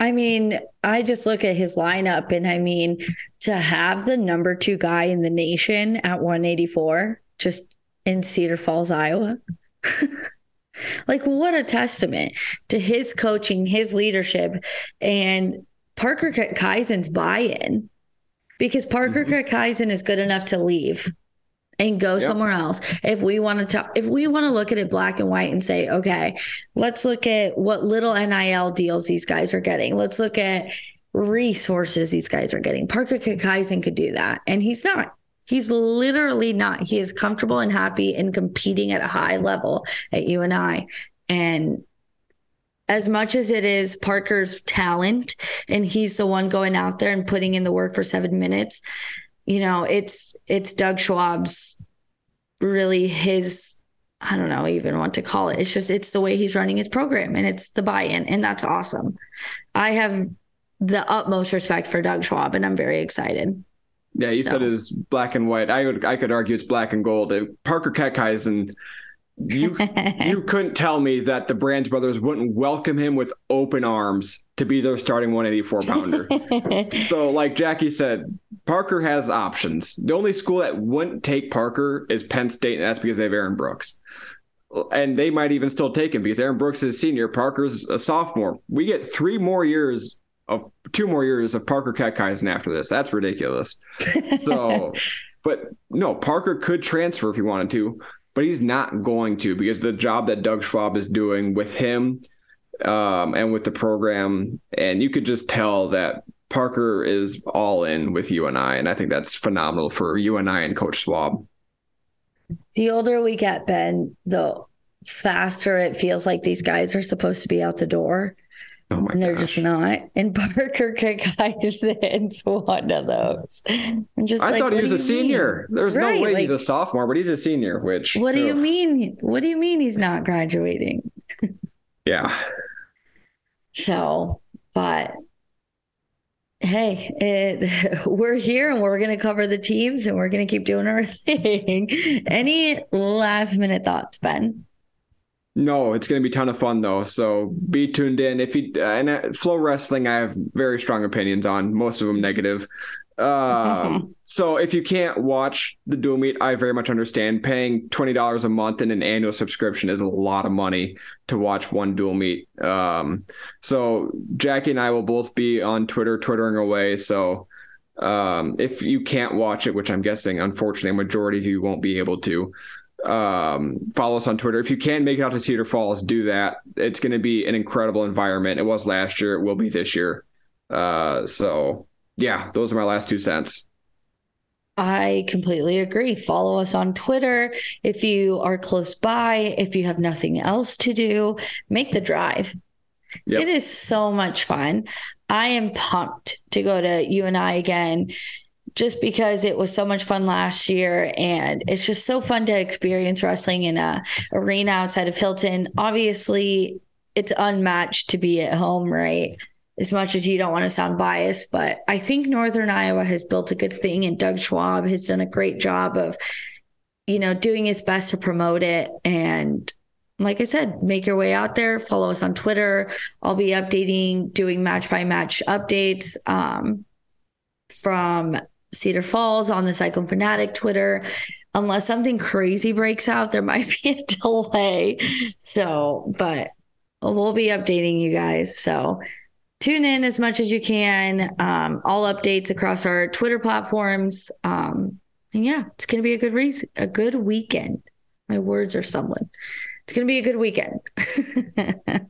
Speaker 2: I mean, I just look at his lineup and I mean, to have the number two guy in the nation at 184 just in Cedar Falls, Iowa. like, what a testament to his coaching, his leadership, and Parker Keckeisen's buy in. Because Parker mm-hmm. Keckeisen is good enough to leave and go yep. somewhere else. If we want to talk, if we want to look at it black and white and say, okay, let's look at what little NIL deals these guys are getting. Let's look at resources these guys are getting. Parker Keckeisen could do that, and he's not. He's literally not. He is comfortable and happy in competing at a high level at UNI. And as much as it is Parker's talent and he's the one going out there and putting in the work for seven minutes, you know, it's it's Doug Schwab's really his I don't know even what to call it. It's just it's the way he's running his program and it's the buy-in and that's awesome. I have the utmost respect for Doug Schwab and I'm very excited.
Speaker 3: Yeah, you so. said it's black and white. I would I could argue it's black and gold. Parker Keckeisen you you couldn't tell me that the Brands brothers wouldn't welcome him with open arms to be their starting 184 pounder. so, like Jackie said, Parker has options. The only school that wouldn't take Parker is Penn State, and that's because they have Aaron Brooks. And they might even still take him because Aaron Brooks is senior, Parker's a sophomore. We get three more years of two more years of Parker Keckeisen after this. That's ridiculous. So, but no, Parker could transfer if he wanted to but he's not going to because the job that Doug Schwab is doing with him um, and with the program, and you could just tell that Parker is all in with UNI, and I And I think that's phenomenal for UNI and I and Coach Schwab.
Speaker 2: The older we get, Ben, the faster it feels like these guys are supposed to be out the door. Oh and they're gosh. just not. And Parker Keckeisen one of those. I'm
Speaker 3: just I like, thought he was a senior. Mean? There's right, no way like, he's a sophomore, but he's a senior, which
Speaker 2: What do ugh. you mean? What do you mean he's not graduating?
Speaker 3: yeah.
Speaker 2: So, but hey, it, we're here and we're going to cover the teams and we're going to keep doing our thing. Any last minute thoughts, Ben?
Speaker 3: No, it's going to be a ton of fun though. So be tuned in. If you and uh, FloWrestling, I have very strong opinions on most of them negative. Um, so if you can't watch the dual meet, I very much understand. Paying twenty dollars a month in an annual subscription is a lot of money to watch one dual meet. Um, so Jackie and I will both be on Twitter, twittering away. So um, if you can't watch it, which I'm guessing, unfortunately, a majority of you won't be able to um, follow us on Twitter. If you can make it out to Cedar Falls, do that. It's going to be an incredible environment. It was last year. It will be this year. Uh, so yeah, those are my last two cents.
Speaker 2: I completely agree. Follow us on Twitter. If you are close by, if you have nothing else to do, make the drive. Yep. It is so much fun. I am pumped to go to UNI again just because it was so much fun last year and it's just so fun to experience wrestling in a arena outside of Hilton. Obviously, it's unmatched to be at home, right? As much as you don't want to sound biased, but I think Northern Iowa has built a good thing and Doug Schwab has done a great job of you know, doing his best to promote it and like I said, make your way out there. Follow us on Twitter. I'll be updating, doing match by match updates um, from Cedar Falls on the Cyclone Fanatic Twitter. Unless something crazy breaks out, there might be a delay. So, but we'll be updating you guys. So, tune in as much as you can. Um, all updates across our Twitter platforms. Um, and yeah, it's going to be a good reason, a good weekend. My words are someone it's going to be a good weekend.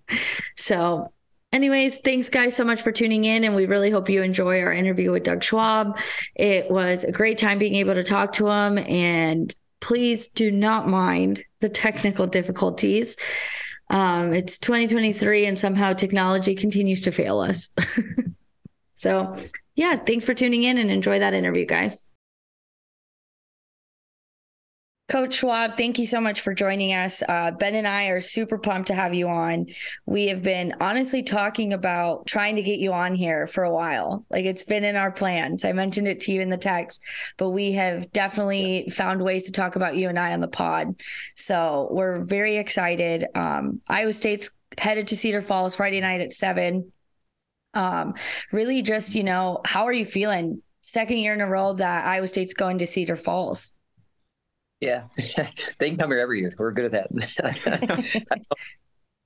Speaker 2: so, anyways, thanks guys so much for tuning in. And we really hope you enjoy our interview with Doug Schwab. It was a great time being able to talk to him. And please do not mind the technical difficulties. Um, it's 2023 and somehow technology continues to fail us. so, yeah, thanks for tuning in and enjoy that interview, guys. Coach Schwab, thank you so much for joining us. Uh, ben and I are super pumped to have you on. We have been honestly talking about trying to get you on here for a while. Like it's been in our plans. I mentioned it to you in the text, but we have definitely found ways to talk about UNI on the pod. So we're very excited. Um, Iowa State's headed to Cedar Falls Friday night at seven. Um, really, just you know, how are you feeling? Second year in a row that Iowa State's going to Cedar Falls.
Speaker 4: Yeah, they can come here every year. We're good at that.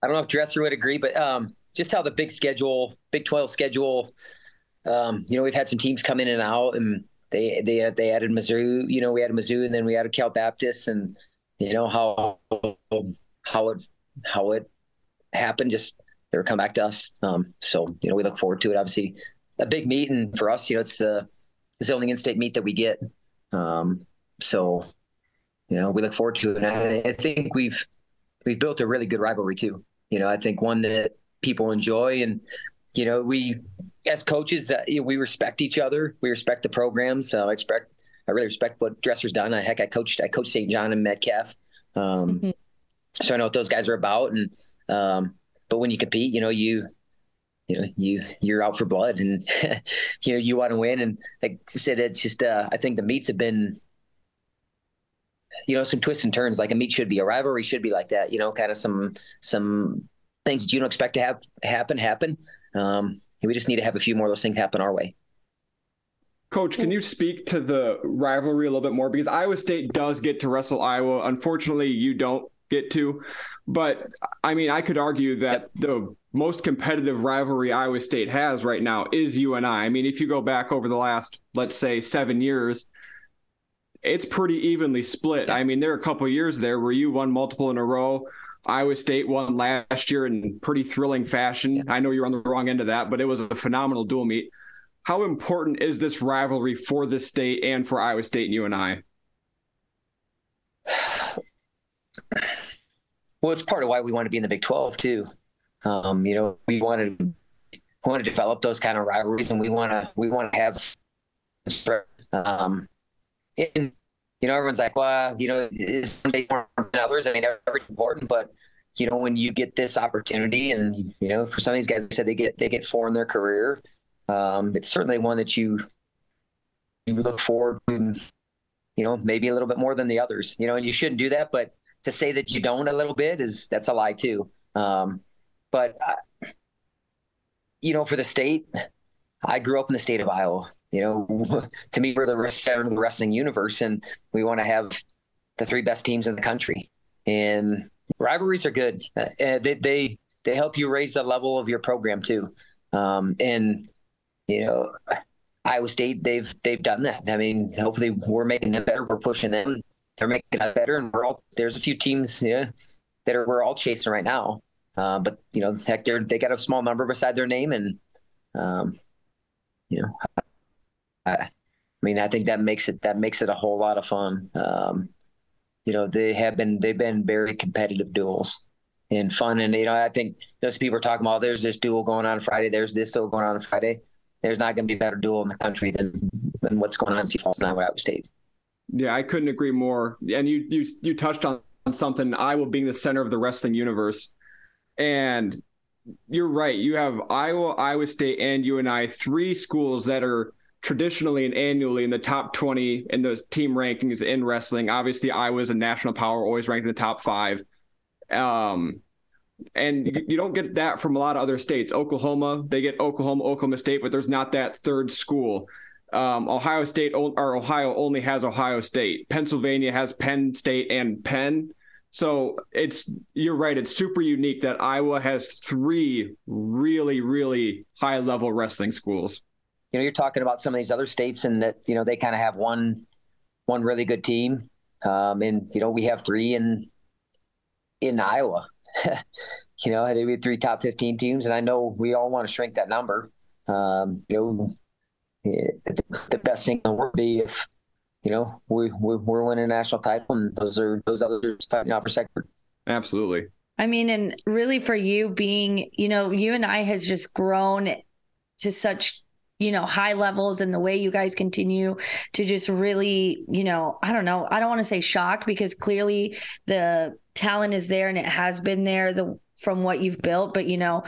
Speaker 4: I don't know if Dresser would agree, but um, just how the big schedule, Big Twelve schedule. Um, you know, we've had some teams come in and out, and they they they added Mizzou. You know, we added Mizzou, and then we added Cal Baptist, and you know how how it how it happened. Just they were come back to us. Um, so you know, we look forward to it. Obviously, a big meet, and for us, you know, it's the zoning in-state meet that we get. Um, so you know, we look forward to it. And I, I think we've we've built a really good rivalry too. You know, I think one that people enjoy and you know, we as coaches, uh, you know, we respect each other. We respect the programs. Uh, I expect, I really respect what Dresser's done. I, heck, I coached, I coached St. John and Metcalf, um, mm-hmm. so I know what those guys are about. And um, but when you compete, you know, you you know, you you're out for blood, and you know, you want to win. And like I said, it's just, uh, I think the meets have been you know, some twists and turns. Like a meet should be a rivalry should be like that. You know, kind of some some things that you don't expect to have happen happen. Um, we just need to have a few more of those things happen our way.
Speaker 3: Coach, can you speak to the rivalry a little bit more? Because Iowa State does get to wrestle Iowa. Unfortunately, you don't get to. But I mean, I could argue that the most competitive rivalry Iowa State has right now is UNI. I mean, if you go back over the last, let's say, seven years, it's pretty evenly split. I mean, there are a couple years there where you won multiple in a row. Iowa State won last year in pretty thrilling fashion. I know you're on the wrong end of that, but it was a phenomenal dual meet. How important is this rivalry for this state and for Iowa State and UNI?
Speaker 4: Well, it's part of why we want to be in the Big 12 too. Um, you know, we want to want to develop those kind of rivalries, and we want to we want to have um, and you know, everyone's like, well, you know, is Sunday more than others? I mean, every important, but you know, when you get this opportunity, and you know, for some of these guys, they said they get they get four in their career. Um, it's certainly one that you you look forward to, you know, maybe a little bit more than the others. You know, and you shouldn't do that, but to say that you don't a little bit is that's a lie too. Um, but uh, you know, for the state, I grew up in the state of Iowa you know, to me, we're the center of the wrestling universe, and we want to have the three best teams in the country. And rivalries are good. Uh, they they they help you raise the level of your program too. Um, and you know, Iowa State they've they've done that. I mean, hopefully we're making it better. We're pushing them. They're making it better, and we're all there's a few teams yeah, that are we're all chasing right now. Uh, but you know, heck, they they got a small number beside their name, and um, you know, I, I mean, I think that makes it that makes it a whole lot of fun. Um, you know, they have been they've been very competitive duels and fun. And you know, I think those people are talking about there's this duel going on Friday, there's this duel going on Friday. there's not going to be a better duel in the country than than what's going on in Sioux Falls and Iowa State.
Speaker 3: Yeah, I couldn't agree more. And you you you touched on something Iowa being the center of the wrestling universe, and you're right. You have Iowa, Iowa State, and UNI, three schools that are traditionally and annually in the top 20 in those team rankings in wrestling. Obviously, Iowa is a national power, always ranked in the top five. Um, and you don't get that from a lot of other states. Oklahoma, they get Oklahoma, Oklahoma State, but there's not that third school. Um, Ohio State or Ohio only has Ohio State. Pennsylvania has Penn State and Penn. So it's you're right. It's super unique that Iowa has three really, really high level wrestling schools.
Speaker 4: You know, you're talking about some of these other states, and that you know they kind of have one one really good team, um, and you know we have three in in Iowa. you know, they had three top 15 teams, and I know we all want to shrink that number. Um, you know, the best thing would be if you know we, we we're winning a national title, and those are those others fighting out for second.
Speaker 3: Absolutely.
Speaker 2: I mean, and really for you being, you know, UNI has just grown to such you know high levels and the way you guys continue to just really you know i don't know i don't want to say shocked because clearly the talent is there and it has been there the from what you've built but you know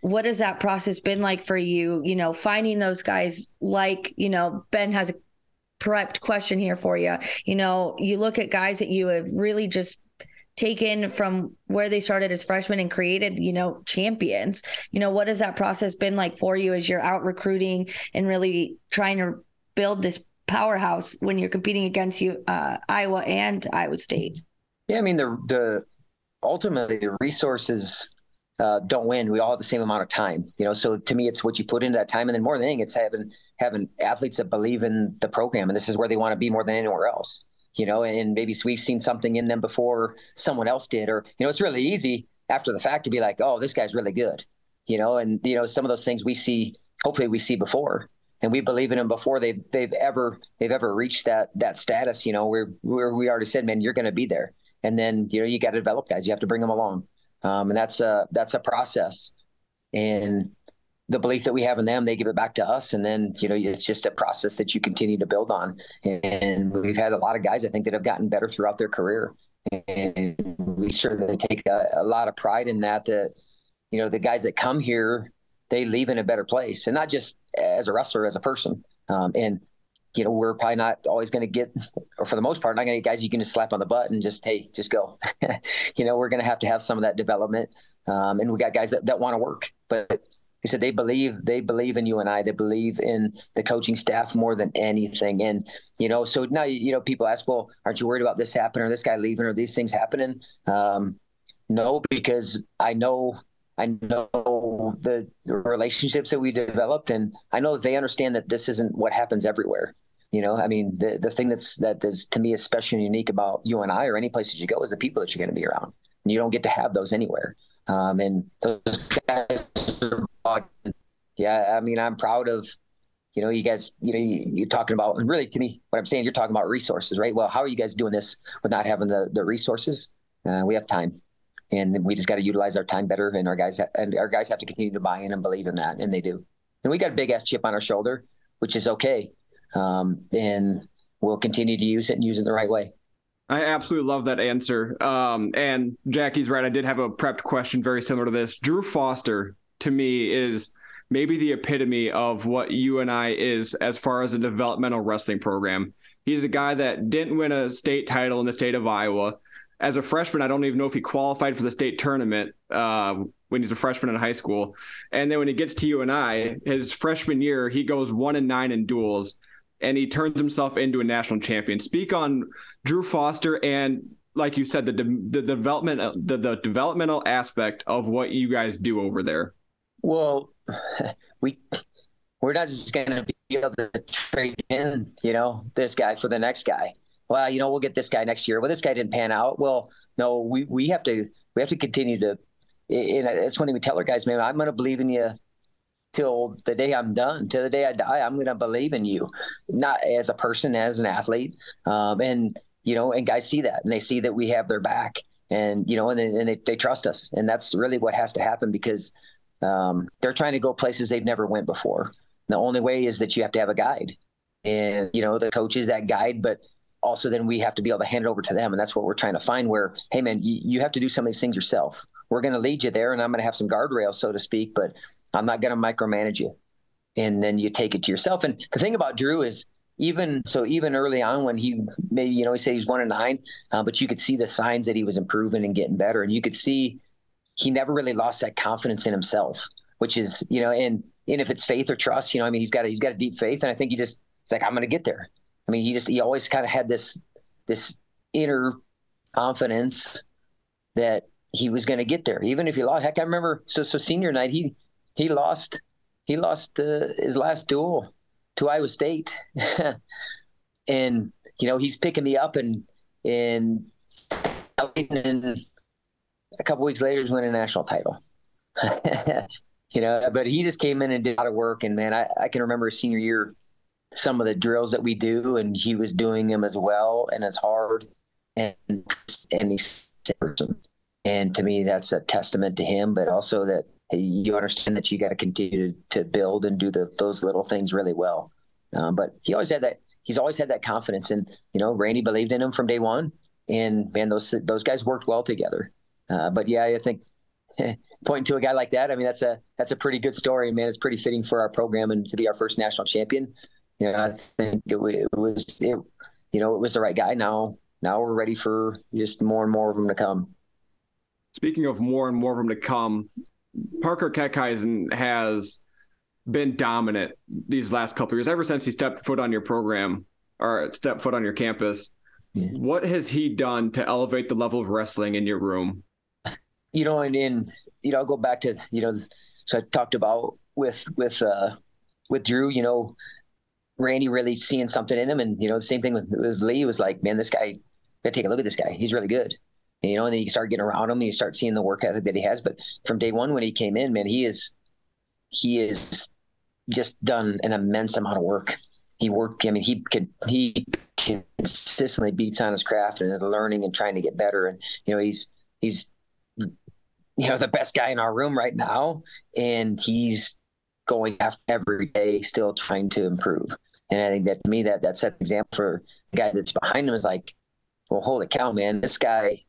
Speaker 2: what has that process been like for you? You know, finding those guys like, you know, Ben has a prepped question here for you. You know, you look at guys that you have really just taken from where they started as freshmen and created, you know, champions. You know, what has that process been like for you as you're out recruiting and really trying to build this powerhouse when you're competing against you uh, Iowa and Iowa State?
Speaker 4: Yeah, I mean the the ultimately the resources uh, don't win. We all have the same amount of time, you know. So to me, it's what you put into that time, and then more than anything, it's having having athletes that believe in the program, and this is where they want to be more than anywhere else, you know. And, and maybe we've seen something in them before someone else did, or you know, it's really easy after the fact to be like, oh, this guy's really good, you know. And you know, some of those things we see, hopefully, we see before, and we believe in them before they've they've ever they've ever reached that that status, you know, where where we already said, man, you're going to be there, and then you know, you got to develop guys, you have to bring them along um, and that's a that's a process. And the belief that we have in them, they give it back to us, and then you know it's just a process that you continue to build on. And we've had a lot of guys I think that have gotten better throughout their career, and we certainly take a, a lot of pride in that. That you know the guys that come here, they leave in a better place, and not just as a wrestler, as a person. Um, and you know, we're probably not always going to get, or for the most part, not going to get guys you can just slap on the butt and just, hey, just go. you know, we're going to have to have some of that development. Um, and we got guys that, that want to work. But he said they believe they believe in UNI. They believe in the coaching staff more than anything. And you know, so now you know people ask, well, aren't you worried about this happening or this guy leaving or these things happening? Um, no, because I know I know the relationships that we developed, and I know they understand that this isn't what happens everywhere. You know, I mean, the the thing that's that is to me especially unique about UNI or any place that you go is the people that you're going to be around, and you don't get to have those anywhere. Um, and those guys, are, yeah, I mean, I'm proud of you know, you guys, you know, you, are talking about, and really to me, what I'm saying, you're talking about resources, right? Well, how are you guys doing this with not having the the resources? Uh, we have time and we just got to utilize our time better. And our guys ha- and our guys have to continue to buy in and believe in that, and they do. And we got a big ass chip on our shoulder, which is okay, um, and we'll continue to use it and use it the right way.
Speaker 3: I absolutely love that answer. Um, and Jackie's right. I did have a prepped question very similar to this. Drew Foster, to me, is maybe the epitome of what UNI is as far as a developmental wrestling program. He's a guy that didn't win a state title in the state of Iowa as a freshman, I don't even know if he qualified for the state tournament uh, when he's a freshman in high school. And then when he gets to UNI, his freshman year, he goes one and nine in duels, and he turns himself into a national champion. Speak on Drew Foster and, like you said, the the development the, the developmental aspect of what you guys do over there.
Speaker 4: Well, we we're not just going to be able to trade in, you know, this guy for the next guy well, you know, we'll get this guy next year. Well, this guy didn't pan out. Well, no, we, we have to we have to continue to. And it's when we tell our guys, man, I'm going to believe in you till the day I'm done, till the day I die. I'm going to believe in you, not as a person, as an athlete. Um, and you know, and guys see that, and they see that we have their back, and you know, and, they, and they, they trust us, and that's really what has to happen because um, they're trying to go places they've never went before. The only way is that you have to have a guide, and you know the coach is that guide, but also then we have to be able to hand it over to them, and that's what we're trying to find. Where hey man, you, you have to do some of these things yourself. We're going to lead you there, and I'm going to have some guardrails, so to speak, but I'm not going to micromanage you. And then you take it to yourself. And the thing about Drew is even so even early on when he maybe you know he said he was one and nine uh, but you could see the signs that he was improving and getting better and you could see he never really lost that confidence in himself which is you know and and if it's faith or trust you know i mean he's got a, he's got a deep faith and i think he just it's like i'm gonna get there i mean he just he always kind of had this this inner confidence that he was going to get there even if he lost. Heck i remember so so senior night he he lost he lost uh, his last duel to Iowa State, and you know he's picking me up and and and a couple weeks later he's winning a national title. you know, but he just came in and did a lot of work, and man, I, I can remember his senior year some of the drills that we do, and he was doing them as well and as hard, and and he's and to me that's a testament to him, but also that you understand that you got to continue to, build and do the, those little things really well. Um, but he always had that. He's always had that confidence, and you know, Randy believed in him from day one, and man, those those guys worked well together. Uh, but yeah, I think pointing to a guy like that, I mean, that's a that's a pretty good story, man. It's pretty fitting for our program and to be our first national champion. You know, I think it, it was it, you know, it was the right guy. Now, now we're ready for just more and more of them to come.
Speaker 3: Speaking of more and more of them to come, Parker Keckeisen has been dominant these last couple years, ever since he stepped foot on your program or stepped foot on your campus. Yeah. What has he done to elevate the level of wrestling in your room?
Speaker 4: You know, and in you know, I'll go back to you know, so I talked about with with uh with Drew, you know, Randy really seeing something in him, and you know, the same thing with, with Lee was like, man, this guy, gotta take a look at this guy. He's really good you know, and then you start getting around him and you start seeing the work ethic that he has. But from day one when he came in, man, he is he is just done an immense amount of work. He worked. I mean, he could he consistently beats on his craft and is learning and trying to get better. And you know, he's he's you know the best guy in our room right now, and he's going after every day, still trying to improve. And I think that to me that that set example for the guy that's behind him is like, well, holy cow, man, this guy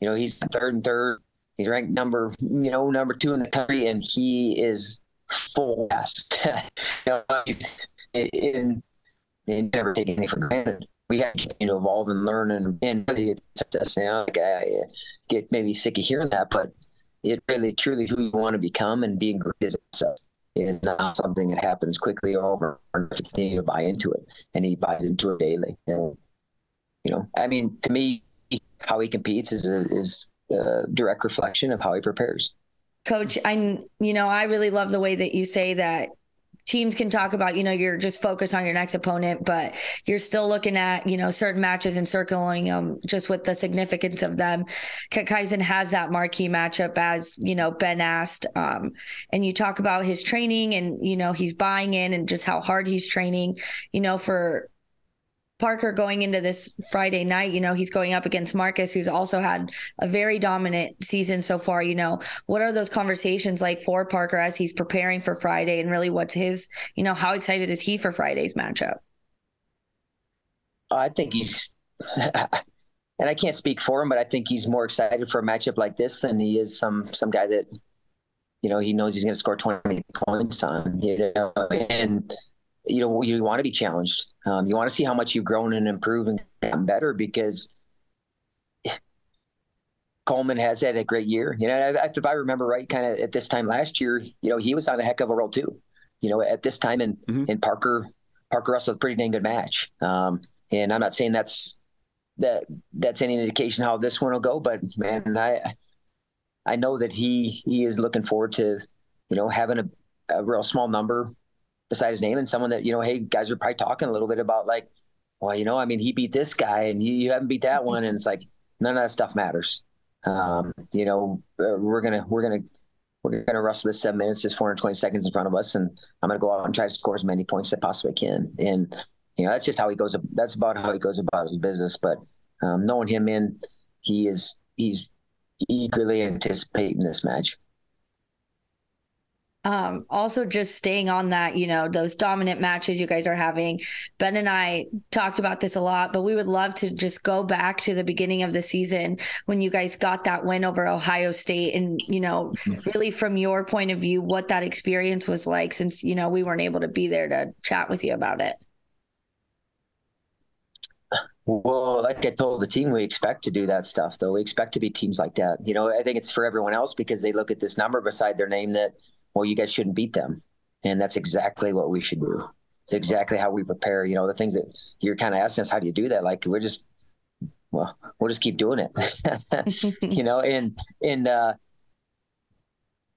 Speaker 4: you know, he's third and third. He's ranked number, you know, number two in the country, and he is full gas. you know, he's in, in never take anything for granted. We have to evolve and learn and, and really success. You know, like I get maybe sick of hearing that, but it really truly who you want to become and being great as yourself is not something that happens quickly over and continue to buy into it. And he buys into it daily. And, you know, I mean, to me, how he competes is a, is a direct reflection of how he prepares.
Speaker 2: Coach, I you know I really love the way that you say that teams can talk about you know you're just focused on your next opponent but you're still looking at you know certain matches and circling them just with the significance of them. Keckeisen has that marquee matchup as you know Ben asked um, and you talk about his training and you know he's buying in and just how hard he's training you know for Parker going into this Friday night, you know, he's going up against Marcus, who's also had a very dominant season so far. You know, what are those conversations like for Parker as he's preparing for Friday and really what's his, you know, how excited is he for Friday's matchup?
Speaker 4: I think he's, and I can't speak for him, but I think he's more excited for a matchup like this than he is some, some guy that, you know, he knows he's going to score 20 points on, you know, and, you know you want to be challenged. Um, you want to see how much you've grown and improved and gotten better because Coleman has had a great year. You know, if I remember right, kind of at this time last year, you know, he was on a heck of a roll too. You know, at this time, and mm-hmm. and Parker Parker a pretty dang good match. Um, and I'm not saying that's that that's any indication how this one will go, but man, I I know that he he is looking forward to you know having a, a real small number beside his name and someone that you know hey guys are probably talking a little bit about like well you know i mean he beat this guy and you, you haven't beat that one. And it's like none of that stuff matters. Um, you know uh, we're gonna we're gonna we're gonna wrestle this seven minutes just 420 seconds in front of us. And i'm gonna go out and try to score as many points as i possibly can. And you know that's just how he goes that's about how he goes about his business. But um, knowing him in he is he's eagerly anticipating this match
Speaker 2: um, also just staying on that, you know, those dominant matches you guys are having. Ben and I talked about this a lot, but we would love to just go back to the beginning of the season when you guys got that win over Ohio State and, you know, really from your point of view, what that experience was like since, you know, we weren't able to be there to chat with you about it.
Speaker 4: Well, like I told the team, we expect to do that stuff, though. We expect to be teams like that. You know, I think it's for everyone else because they look at this number beside their name that well, you guys shouldn't beat them. And that's exactly what we should do. It's exactly how we prepare. You know, the things that you're kind of asking us, how do you do that? Like we're just, well, we'll just keep doing it, you know, and, and, uh,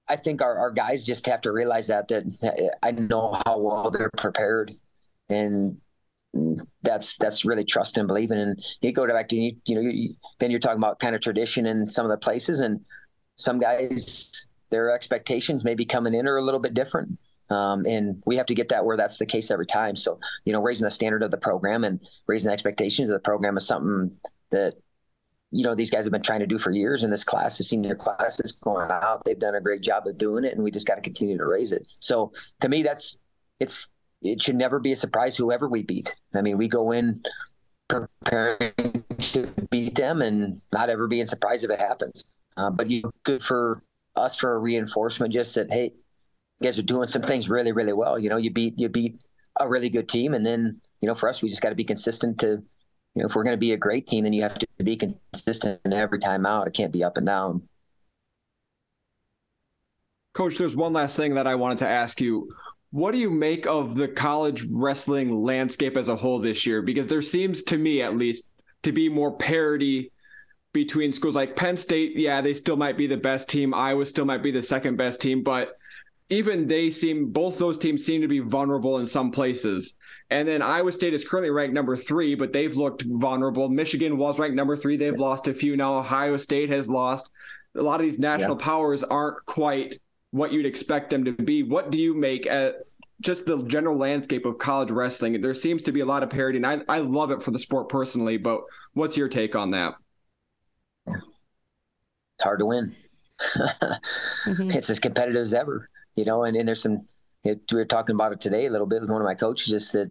Speaker 4: I think our, our guys just have to realize that, that I know how well they're prepared and that's, that's really trust and believing. And you go back to, you, you know, you, then you're talking about kind of tradition in some of the places and some guys, their expectations maybe coming in are a little bit different. Um, and we have to get that where that's the case every time. So, you know, raising the standard of the program and raising the expectations of the program is something that, you know, these guys have been trying to do for years. And this class, the senior class is going out. They've done a great job of doing it, and we just got to continue to raise it. So, to me, that's it's it should never be a surprise whoever we beat. I mean, we go in preparing to beat them, and not ever being surprised if it happens. Uh, but you good for us for a reinforcement, just that hey, you guys are doing some things really, really well. You know, you beat you beat a really good team, and then you know, for us, we just got to be consistent. To you know, if we're going to be a great team, then you have to be consistent every time out. It can't be up and down.
Speaker 3: Coach, there's one last thing that I wanted to ask you. What do you make of the college wrestling landscape as a whole this year? Because there seems to me, at least, to be more parity between schools like Penn State, yeah, they still might be the best team. Iowa still might be the second best team, but even they seem both those teams seem to be vulnerable in some places. And then Iowa State is currently ranked number three, but they've looked vulnerable. Michigan was ranked number three. They've lost a few now. Ohio State has lost. A lot of these national yeah. powers aren't quite what you'd expect them to be. What do you make at just the general landscape of college wrestling? There seems to be a lot of parity, and I, I love it for the sport personally, but what's your take on that?
Speaker 4: Hard to win. mm-hmm. It's as competitive as ever, you know. And, and there's some. It, we were talking about it today a little bit with one of my coaches, just that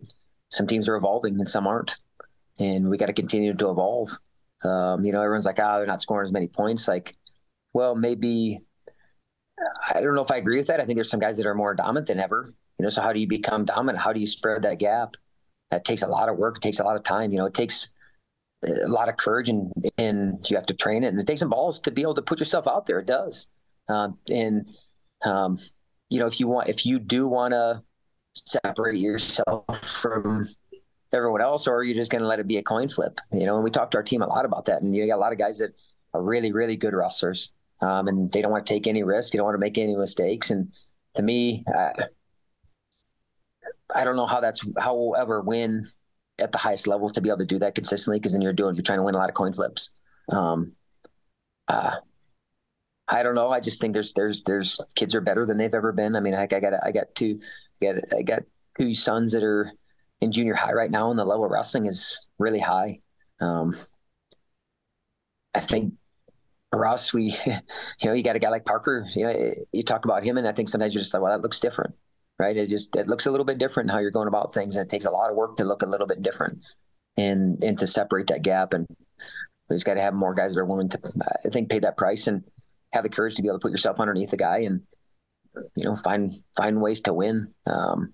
Speaker 4: some teams are evolving and some aren't, and we got to continue to evolve. Um, you know, everyone's like, "Ah, oh, they're not scoring as many points." Like, well, maybe. I don't know if I agree with that. I think there's some guys that are more dominant than ever. You know, so how do you become dominant? How do you spread that gap? That takes a lot of work. It takes a lot of time. You know, it takes a lot of courage and and you have to train it. And it takes some balls to be able to put yourself out there. It does. Um, and um, you know if you want if you do want to separate yourself from everyone else or you're just going to let it be a coin flip you know and we talked to our team a lot about that. And you got a lot of guys that are really really good wrestlers um, and they don't want to take any risk. They don't want to make any mistakes. And to me uh, I don't know how that's how we'll ever win at the highest level to be able to do that consistently because then you're doing you're trying to win a lot of coin flips. Um, uh, I don't know. I just think there's there's there's kids are better than they've ever been. I mean, I, I got I got two I got I got two sons that are in junior high right now, and the level of wrestling is really high. Um, I think us, we you know you got a guy like Parker. You know, you talk about him, and I think sometimes you're just like, well, that looks different right? It just it looks a little bit different how you're going about things, and it takes a lot of work to look a little bit different, and and to separate that gap. And we just got to have more guys that are willing to, I think, pay that price and have the courage to be able to put yourself underneath a guy and you know find find ways to win. Um,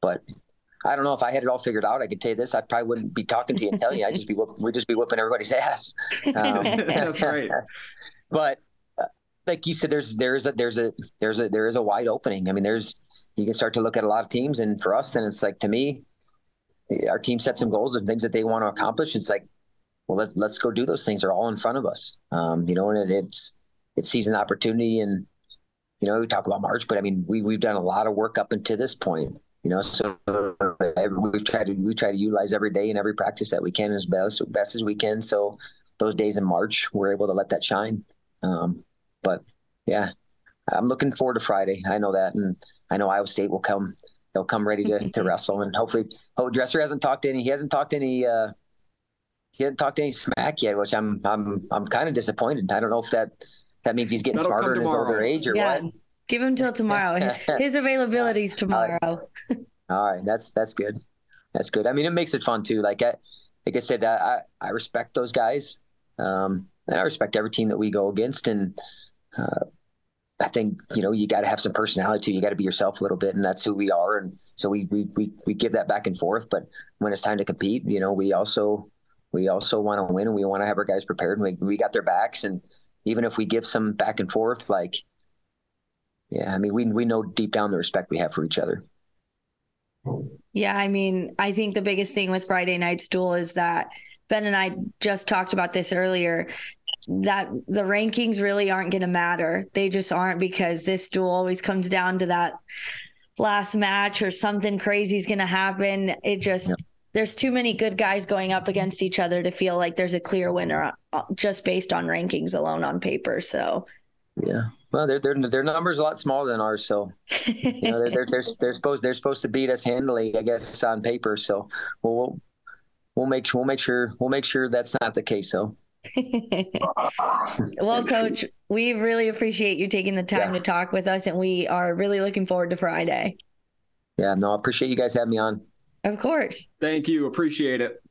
Speaker 4: but I don't know if I had it all figured out. I could tell you this: I probably wouldn't be talking to you and telling you. I'd just be we'd just be whipping everybody's ass. Um,
Speaker 3: That's right.
Speaker 4: but like you said, there's there's a there's a there's a there is a wide opening. I mean, there's you can start to look at a lot of teams, and for us, then it's like to me, our team set some goals and things that they want to accomplish. It's like, well, let's let's go do those things. They're all in front of us, um, you know, and it, it's it's season opportunity, and you know, we talk about March, but I mean, we we've done a lot of work up until this point. You know, so we try to we try to utilize every day and every practice that we can as best best as we can. So those days in March, we're able to let that shine. Um, but yeah, I'm looking forward to Friday. I know that, and I know Iowa State will come. They'll come ready to, to wrestle, and hopefully, oh, Dresser hasn't talked any. He hasn't talked any. Uh, he hasn't talked any smack yet, which I'm I'm I'm kind of disappointed. I don't know if that that means he's getting That'll smarter in his older age or yeah. what.
Speaker 2: Give him till tomorrow. His availability is tomorrow.
Speaker 4: All right, that's that's good. That's good. I mean, it makes it fun too. Like I, like I said, I I respect those guys, um, and I respect every team that we go against. And uh, I think you know you got to have some personality too. You got to be yourself a little bit, and that's who we are. And so we we we we give that back and forth. But when it's time to compete, you know, we also we also want to win, and we want to have our guys prepared. And we we got their backs, and even if we give some back and forth, like yeah, I mean, we we know deep down the respect we have for each other.
Speaker 2: Yeah, I mean, I think the biggest thing with Friday Night's Dual is that Ben and I just talked about this earlier that the rankings really aren't going to matter. They just aren't because this dual always comes down to that last match or something crazy is going to happen. It just, yeah. there's too many good guys going up against each other to feel like there's a clear winner uh, just based on rankings alone on paper. So,
Speaker 4: yeah. Well, their their their numbers a lot smaller than ours, so you know they're, they're they're they're supposed they're supposed to beat us handily, I guess, on paper. So we'll we'll, we'll make we'll make sure we'll make sure that's not the case. So.
Speaker 2: well, coach, we really appreciate you taking the time yeah. to talk with us, and we are really looking forward to Friday.
Speaker 4: Yeah, no, I appreciate you guys having me on.
Speaker 2: Of course.
Speaker 3: Thank you. Appreciate it.